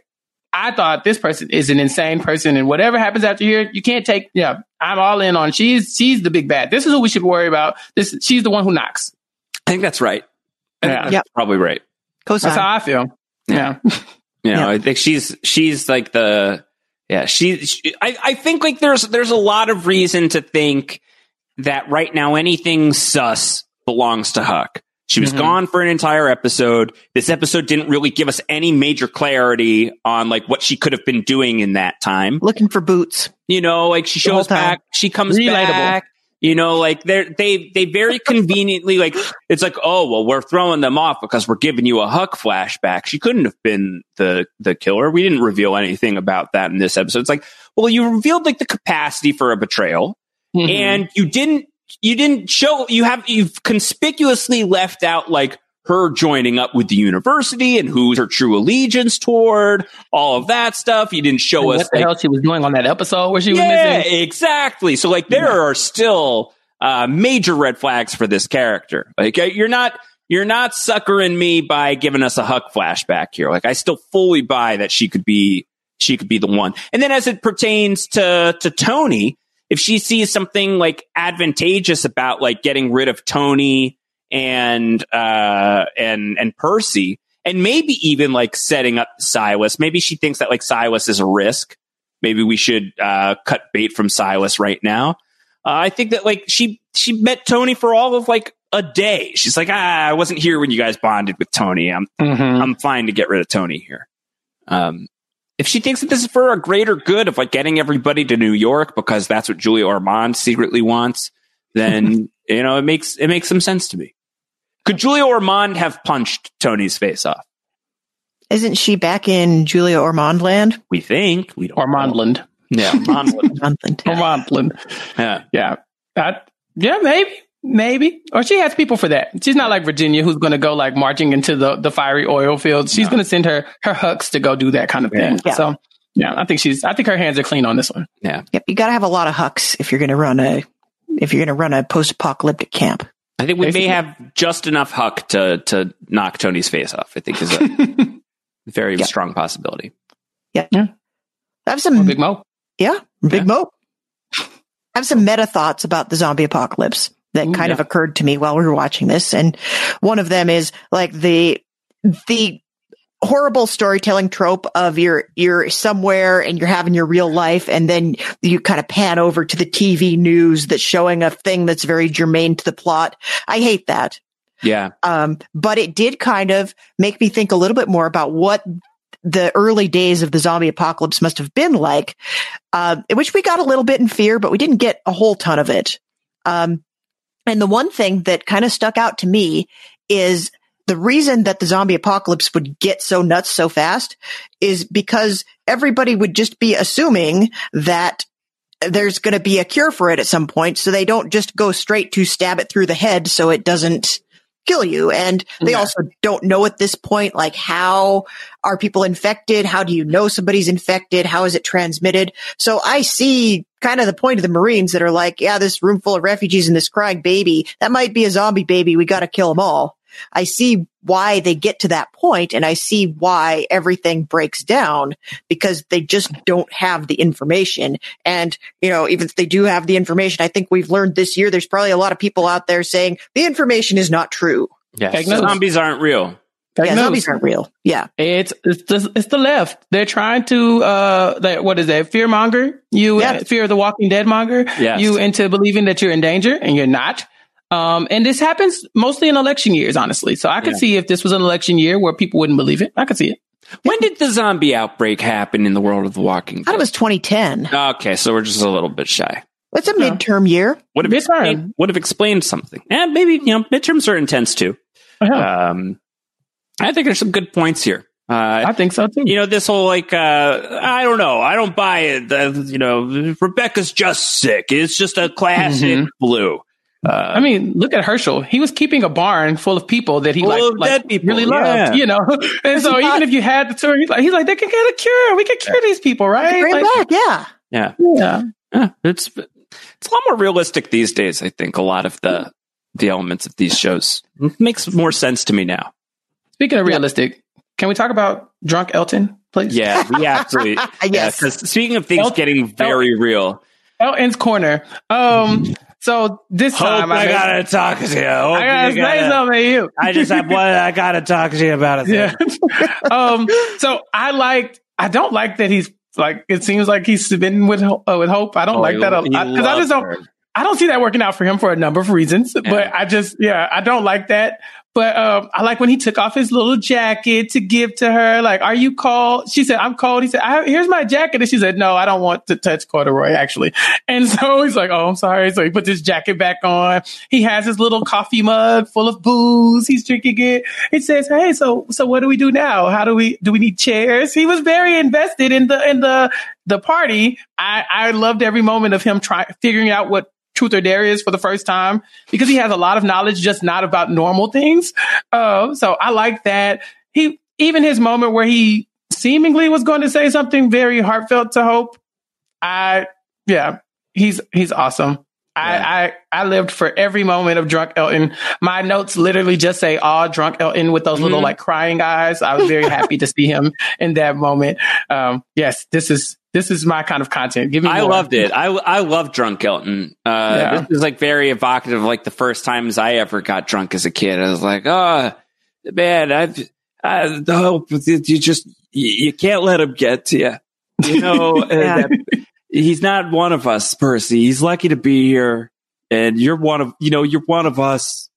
I thought this person is an insane person, and whatever happens after here, you can't take. Yeah, I'm all in on. She's she's the big bad. This is who we should worry about. This she's the one who knocks. I think that's right. I think Yeah. that's probably right. That's Cosign. how I feel. Yeah, You know, Yeah. I think she's she's like the yeah. She, she I I think like there's there's a lot of reason to think that right now anything sus belongs to Huck. She was Mhm. gone for an entire episode. This episode didn't really give us any major clarity on like what she could have been doing in that time. Looking for boots. You know, like she shows back, she comes Relatable. back. You know, like they're they they very conveniently like it's like oh well we're throwing them off because we're giving you a Huck flashback. She couldn't have been the the killer. We didn't reveal anything about that in this episode. It's like well you revealed like the capacity for a betrayal Mhm. and you didn't you didn't show you have you've conspicuously left out like her joining up with the university and who's her true allegiance toward all of that stuff. You didn't show And us what the like, hell she was doing on that episode where she was yeah, missing. exactly. So like there are still uh, major red flags for this character. Like uh, you're not you're not suckering me by giving us a Huck flashback here. Like I still fully buy that she could be she could be the one. And then as it pertains to to Tony, if she sees something like advantageous about like getting rid of Tony and uh and and Percy and maybe even like setting up Silas, maybe she thinks that like Silas is a risk maybe we should uh, cut bait from Silas right now. Uh, I think that like she she met Tony for all of like a day. She's like, ah, I wasn't here when you guys bonded with Tony. I'm Mhm. I'm fine to get rid of Tony here. Um, if she thinks that this is for a greater good of like getting everybody to New York because that's what Julia Ormond secretly wants, then you know it makes it makes some sense to me. Could Julia Ormond have punched Tony's face off? Isn't she back in Julia Ormond land? We think we don't. Or know. Yeah, Mondland. Something. Or Mondland. yeah. Yeah. That, yeah, maybe. Maybe. Or she has people for that. She's not like Virginia who's going to go like marching into the, the fiery oil fields. She's No. going to send her, her hucks to go do that kind of thing. Yeah. So, yeah, I think she's, I think her hands are clean on this one. Yeah. Yep, you got to have a lot of hucks if you're going to run a if you're going to run a post-apocalyptic camp. I think we Basically. may have just enough Huck to to knock Tony's face off. I think is a very Yeah. strong possibility. Yeah, yeah. I have some Big Mo. yeah, big Yeah. mo. I have some meta thoughts about the zombie apocalypse that Ooh, kind of occurred to me while we were watching this, and one of them is like the the horrible storytelling trope of you're you're somewhere and you're having your real life and then you kind of pan over to the TV news that's showing a thing that's very germane to the plot. I hate that. Yeah. Um, but it did kind of make me think a little bit more about what the early days of the zombie apocalypse must have been like, uh, which we got a little bit in fear, but we didn't get a whole ton of it. Um, and the one thing that kind of stuck out to me is the reason that the zombie apocalypse would get so nuts so fast is because everybody would just be assuming that there's going to be a cure for it at some point. So they don't just go straight to stab it through the head so it doesn't kill you. And they Yeah. also don't know at this point, like how are people infected? How do you know somebody's infected? How is it transmitted? So I see kind of the point of the Marines that are like, yeah, this room full of refugees and this crying baby, that might be a zombie baby. We got to kill them all. I see why they get to that point and I see why everything breaks down because they just don't have the information. And, you know, even if they do have the information, I think we've learned this year, there's probably a lot of people out there saying the information is not true. Yeah. Fake. Zombies aren't real. Fake yeah, news. zombies aren't real. Yeah. It's it's the, it's the left. They're trying to uh that what is that fear monger you Yeah. fear of the Walking Dead monger Yes. you into believing that you're in danger and you're not. Um, and this happens mostly in election years, honestly. So I could Yeah. see if this was an election year where people wouldn't believe it. I could see it. When did the zombie outbreak happen in the world of The Walking I thought it was 2010. Okay, so we're just a little bit shy. It's a Yeah. midterm year. Would have Midterm. explained, would have explained something. And maybe, you know, midterms are intense too. Uh-huh. Um, I think there's some good points here. Uh, I think so too. you know, this whole like, uh, I don't know. I don't buy it. Uh, you know, Rebecca's just sick. It's just a classic Mhm. flu. Uh, I mean, look at Hershel. He was keeping a barn full of people that he like, like people, really yeah. loved, you know. And so he even not- if you had the tour, he's like, he's like, they can get a cure. We can cure these people, right? Bring Like, back. Yeah. yeah. yeah. Yeah, it's it's a lot more realistic these days. I think a lot of the the elements of these shows It makes more sense to me now. Speaking of realistic, can we talk about drunk Elton, please? Yeah, we absolutely. yeah, Yes. 'cause speaking of things El- getting very real, Elton's corner. Um, so this time I, gotta talk to you. I gotta say something to you. I just have one. I gotta talk to you about it. Yeah. um. So I liked. I don't like that he's like. It seems like he's been with uh, with Hope. I don't like that because I just don't. I don't see that working out for him for a number of reasons, but I just, yeah, I don't like that. But um, I like when he took off his little jacket to give to her. Like, are you cold? She said, I'm cold. He said, here's my jacket. And she said, no, I don't want to touch corduroy, actually. And so he's like, oh, I'm sorry. So he puts his jacket back on. He has his little coffee mug full of booze. He's drinking it. He says, hey, so, so what do we do now? How do we, do we need chairs? He was very invested in the, in the, the party. I, I loved every moment of him trying, figuring out what truth or dare is for the first time because he has a lot of knowledge, just not about normal things. Uh, so I like that. He, even his moment where he seemingly was going to say something very heartfelt to Hope. I, yeah, he's, he's awesome. I, I, I lived for every moment of drunk Elton. My notes literally just say all drunk Elton with those little Mhm. like crying eyes. I was very happy to see him in that moment. Um, yes, this is, this is my kind of content. Give me I more. loved it. I I love drunk Elton. Uh, Yeah. This is like very evocative. Like the first times I ever got drunk as a kid, I was like, oh man, I've I hope you just you, can't let him get to you. You know, Yeah. he's not one of us, Percy. He's lucky to be here, and you're one of you know you're one of us.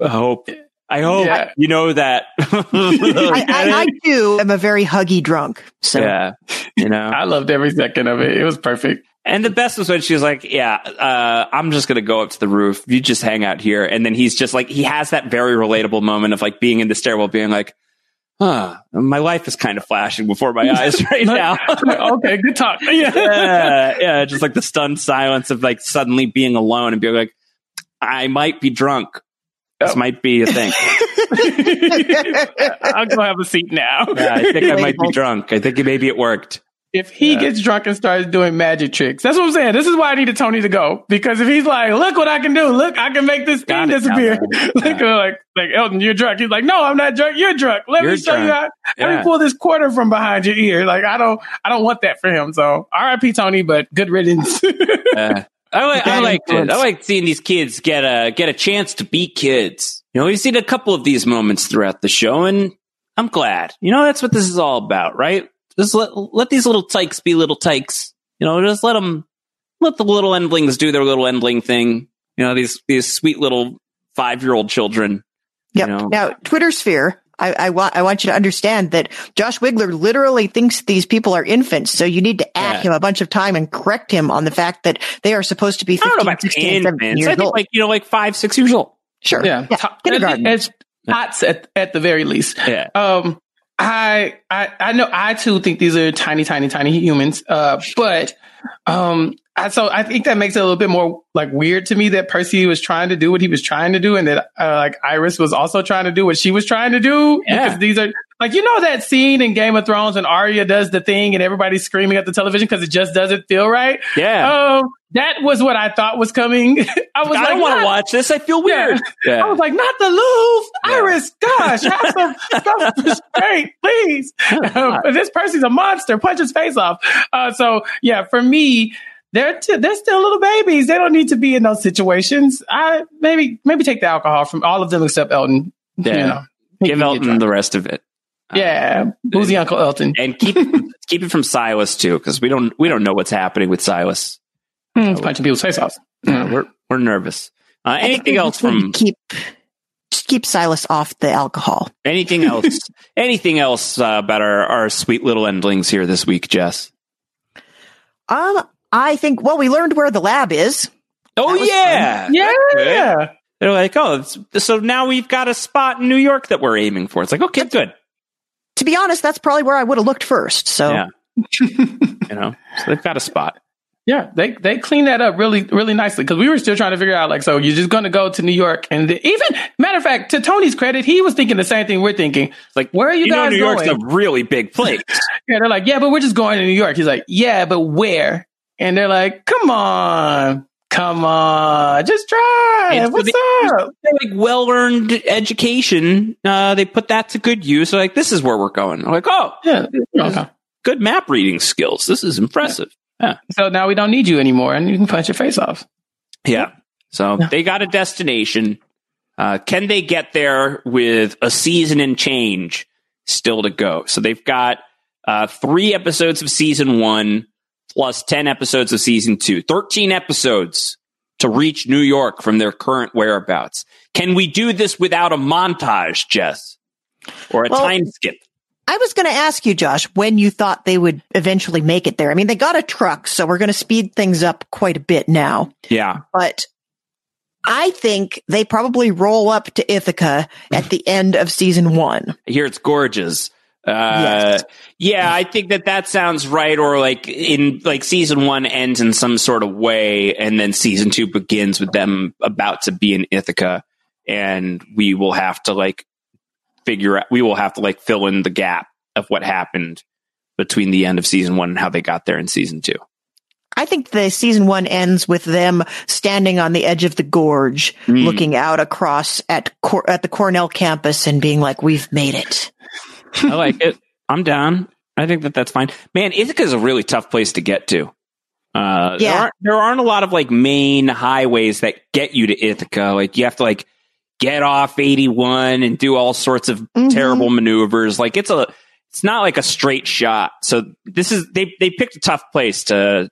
I hope. I hope Yeah. you know that. I, I, I too am a very huggy drunk. So yeah, you know. I loved every second of it. It was perfect. And the best was when she was like, "Yeah, uh, I'm just gonna go up to the roof. You just hang out here." And then he's just like, he has that very relatable moment of like being in the stairwell, being like, "Huh, my life is kind of flashing before my eyes right now." okay, good talk. Yeah. yeah, yeah, just like the stunned silence of like suddenly being alone and being like, "I might be drunk. This Oh. might be a thing. I'll go have a seat now. Yeah, I think I might be drunk. I think maybe it worked." If he Yeah. gets drunk and starts doing magic tricks, that's what I'm saying. This is why I needed Tony to go because if he's like, "Look what I can do! Look, I can make this Got thing disappear," got like, Yeah. uh, like, like Elton, you're drunk. He's like, "No, I'm not drunk. You're drunk. Let You're me show you how. drunk. Let me pull this quarter from behind your ear." Like, I don't, I don't want that for him. So, R.I.P. Tony, but good riddance. Yeah. I like, I liked it. I influence. like seeing these kids get a get a chance to be kids. You know, we've seen a couple of these moments throughout the show, and I'm glad. You know, that's what this is all about, right? Just let let these little tykes be little tykes. You know, just let them let the little endlings do their little endling thing. You know, these these sweet little five year old children. Yep. You know? Now, Twitter sphere. I, I want I want you to understand that Josh Wigler literally thinks these people are infants, so you need to add Yeah. him a bunch of time and correct him on the fact that they are supposed to be I don't know about 16, 17 infants. years I think old. like you know, like five, six years old. sure. Yeah, Yeah. Top- Kindergarten. It's tots at at the very least. Yeah. Um, I I I know I too think these are tiny, tiny, tiny humans. Uh, but um, I, so I think that makes it a little bit more like weird to me that Percy was trying to do what he was trying to do, and that uh, like Iris was also trying to do what she was trying to do. Yeah. Because these are like you know that scene in Game of Thrones when Arya does the thing and everybody's screaming at the television because it just doesn't feel right. Yeah. Um, that was what I thought was coming. I was like, I like, don't want to watch this. I feel weird. I was like, not the Louvre, Yeah. Iris. Gosh, have some self-restraint, please. Uh, but this Percy's a monster. Punch his face off. Uh, so yeah, for me, they're t- they're still little babies. They don't need to be in those situations. I maybe maybe take the alcohol from all of them except Elton. Yeah. You know, Give He can get Elton drunk. the rest of it. Yeah, boozy Uncle Elton. and keep keep it from Silas too, because we don't we don't know what's happening with Silas. Hmm, punching people's face off. Uh, we're we're nervous. Uh, anything else just from keep just keep Silas off the alcohol. anything else? anything else uh, about our our sweet little endlings here this week, Jess? Um, I think. Well, we learned where the lab is. Oh That was yeah, Yeah. They're like, oh, so now we've got a spot in New York that we're aiming for. It's like, okay, good. To be honest, that's probably where I would have looked first. So Yeah. You know, so they've got a spot. Yeah, they they cleaned that up really really nicely because we were still trying to figure out like, so you're just going to go to New York and the, even matter of fact, to Tony's credit, he was thinking the same thing we're thinking. It's like, Where are you, you know, guys New York's a really big place. yeah, they're like, yeah, but we're just going to New York. He's like, yeah, but where? And they're like, come on, come on, just try. It's What's up? Like well earned education. Uh, they put that to good use. They're like, this is where we're going. I'm like, oh, Yeah. Okay. good map reading skills. This is impressive. Yeah. So now we don't need you anymore, and you can punch your face off. Yeah. So Yeah. they got a destination. Uh, can they get there with a season and change still to go? So they've got uh, three episodes of season one plus 10 episodes of season two, 13 episodes to reach New York from their current whereabouts. Can we do this without a montage, Jess? Or a Well- time skip? I was going to ask you, Josh, when you thought they would eventually make it there. I mean, they got a truck, so we're going to speed things up quite a bit now. Yeah. But I think they probably roll up to Ithaca at the end of season one. Here it's gorgeous. Uh, Yes. yeah, I think that that sounds right. Or like in like season one ends in some sort of way, and then season two begins with them about to be in Ithaca, and we will have to like figure out. We will have to like fill in the gap of what happened between the end of season one and how they got there in season two. I think the season one ends with them standing on the edge of the gorge, Mm. looking out across at Cor- at the Cornell campus and being like, "We've made it." I like it. I'm down. I think that that's fine. Man, Ithaca is a really tough place to get to. Uh, there, Yeah. aren't, there aren't a lot of like main highways that get you to Ithaca. Like you have to like get off 81 and do all sorts of Mhm. terrible maneuvers. Like it's a, it's not like a straight shot. So this is they they picked a tough place to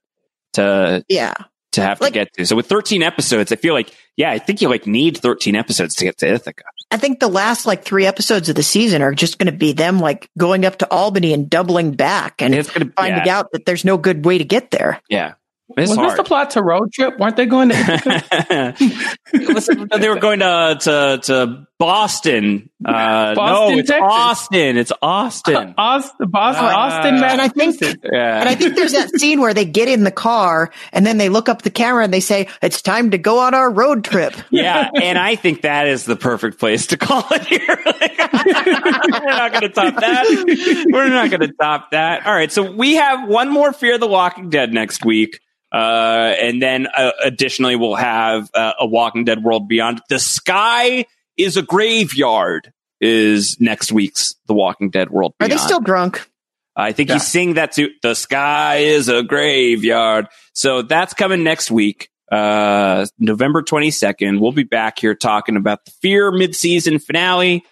to Yeah. to have Like- to get to. So with 13 episodes, I feel like yeah, I think you like need 13 episodes to get to Ithaca. I think the last like three episodes of the season are just going to be them like going up to Albany and doubling back and It's gonna finding yeah, out that there's no good way to get there. yeah. It's Was hard. this the plot to Road Trip? Weren't they going to? Listen, they were going to to, to Boston. Uh, Boston, no, it's Texas. Austin. It's Austin. Austin, Boston, Uh, Austin, And I think Massachusetts. Yeah. And I think there's that scene where they get in the car and then they look up the camera and they say, it's time to go on our road trip. yeah, and I think that is the perfect place to call it here. We're not going to top that. We're not going to top that. All right, so we have one more Fear the Walking Dead next week. Uh, and then uh, additionally, we'll have uh, a Walking Dead World Beyond. The Sky is a Graveyard is next week's The Walking Dead World Are they still drunk? I think Yeah. you sing that to the sky is a graveyard. So that's coming next week, uh, November 22nd. We'll be back here talking about the Fear midseason finale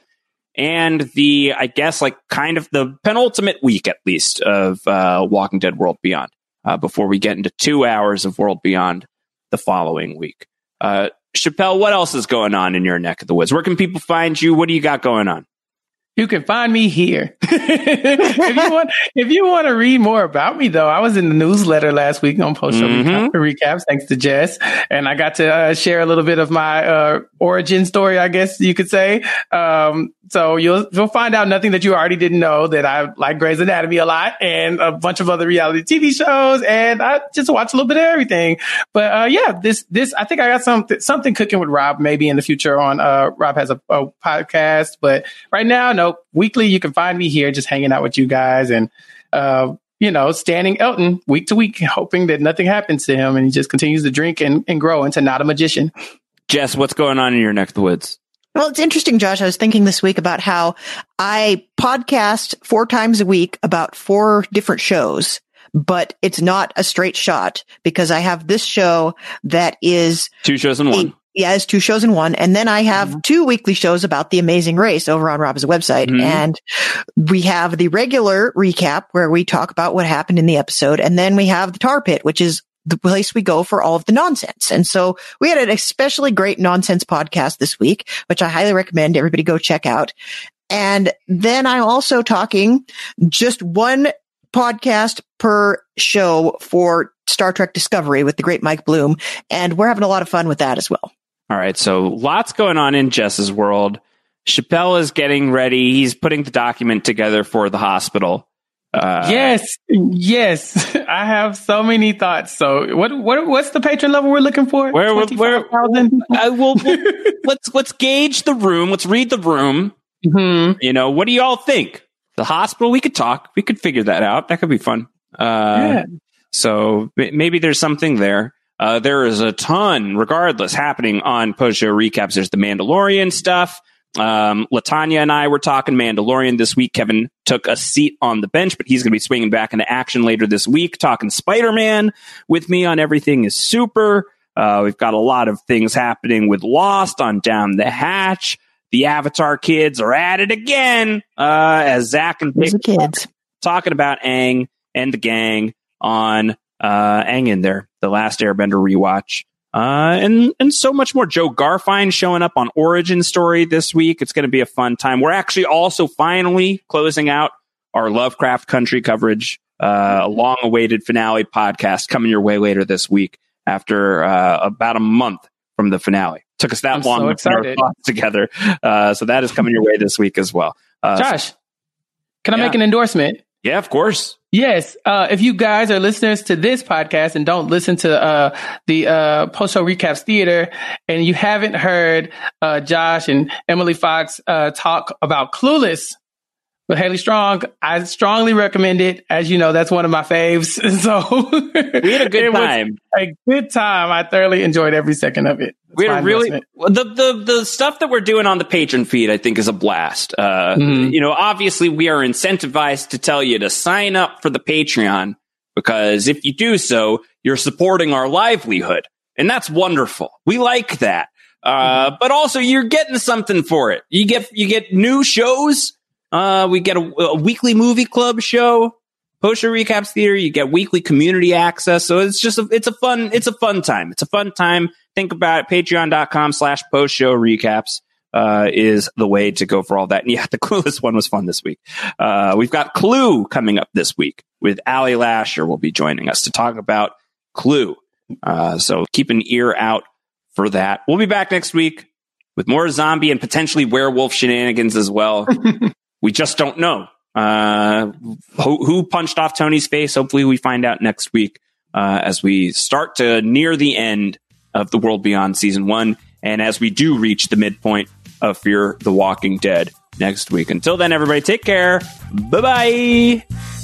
and the, I guess, like kind of the penultimate week at least of, uh, Walking Dead World Beyond, uh, before we get into two hours of World Beyond the following week. Uh, Chappell, what else is going on in your neck of the woods? Where can people find you? What do you got going on? You can find me here. if you want, if you want to read more about me, though, I was in the newsletter last week on post show mm-hmm. recaps, thanks to Jess, and I got to uh, share a little bit of my uh, origin story, I guess you could say. Um, so you'll you'll find out nothing that you already didn't know that I like Grey's Anatomy a lot and a bunch of other reality TV shows, and I just watch a little bit of everything. But uh, yeah, this this I think I got something something cooking with Rob maybe in the future on uh, Rob has a, a podcast, but right now, no. Weekly, you can find me here just hanging out with you guys and. Uh, you know, standing Elton week to week, hoping that nothing happens to him and he just continues to drink and, and grow into not a magician. Jess, what's going on in your neck of the woods? Well, it's interesting, Josh. I was thinking this week about how I podcast four times a week about four different shows, but it's not a straight shot because I have this show that is two shows in one. Yeah, it's two shows in one. And then I have mm-hmm. two weekly shows about the amazing race over on Rob's website. Mm-hmm. And we have the regular recap where we talk about what happened in the episode. And then we have the tar pit, which is the place we go for all of the nonsense. And so we had an especially great nonsense podcast this week, which I highly recommend everybody go check out. And then I'm also talking just one podcast per show for Star Trek Discovery with the great Mike Bloom. And we're having a lot of fun with that as well. All right. So lots going on in Jess's world. Chappell is getting ready. He's putting the document together for the hospital. Uh, yes, yes. I have so many thoughts. So, what what what's the Patreon level we're looking for? Where where? I will. let's let's gauge the room. Let's read the room. Mm-hmm. You know, what do y'all think? The hospital. We could talk. We could figure that out. That could be fun. Uh, yeah. So maybe there's something there. Uh, there is a ton, regardless, happening on post show recaps. There's the Mandalorian stuff. Um, Latanya and I were talking Mandalorian this week. Kevin took a seat on the bench, but he's going to be swinging back into action later this week, talking Spider Man with me on Everything is Super. Uh, we've got a lot of things happening with Lost on Down the Hatch. The Avatar kids are at it again, uh, as Zach and Pick kids talking about Aang and the gang on uh, Aang in there, the last Airbender rewatch. Uh, and and so much more. Joe Garfien showing up on Origin Story this week. It's going to be a fun time. We're actually also finally closing out our Lovecraft Country coverage. Uh, a long-awaited finale podcast coming your way later this week after uh, about a month from the finale. Took us that I'm long so to put our thoughts together. Uh, so that is coming your way this week as well. Uh, Josh, can I yeah. make an endorsement? Yeah, of course. Yes. Uh, if you guys are listeners to this podcast and don't listen to uh, the uh, post show recaps theater, and you haven't heard uh, Josh and Emily Fox uh, talk about Clueless with Haley Strong, I strongly recommend it. As you know, that's one of my faves. So we had a good time. A good time. I thoroughly enjoyed every second of it. we had really the, the the stuff that we're doing on the Patreon feed. I think is a blast. Uh, mm-hmm. You know, obviously we are incentivized to tell you to sign up for the Patreon because if you do so, you're supporting our livelihood, and that's wonderful. We like that. Uh, mm-hmm. but also you're getting something for it. You get you get new shows uh, we get a, a weekly movie club show, post show recaps theater. You get weekly community access. So it's just a, it's a fun, it's a fun time. It's a fun time. Think about it. Patreon.com slash post show recaps. Uh, is the way to go for all that. And yeah, the Clueless one was fun this week. Uh, we've got Clue coming up this week with Ali Lasher will be joining us to talk about Clue. Uh, so keep an ear out for that. We'll be back next week with more zombie and potentially werewolf shenanigans as well. we just don't know. Uh, who, who, punched off Tony's face? Hopefully, we find out next week uh, as we start to near the end of the World Beyond season one, and as we do reach the midpoint of Fear the Walking Dead next week. Until then, everybody, take care. Bye bye.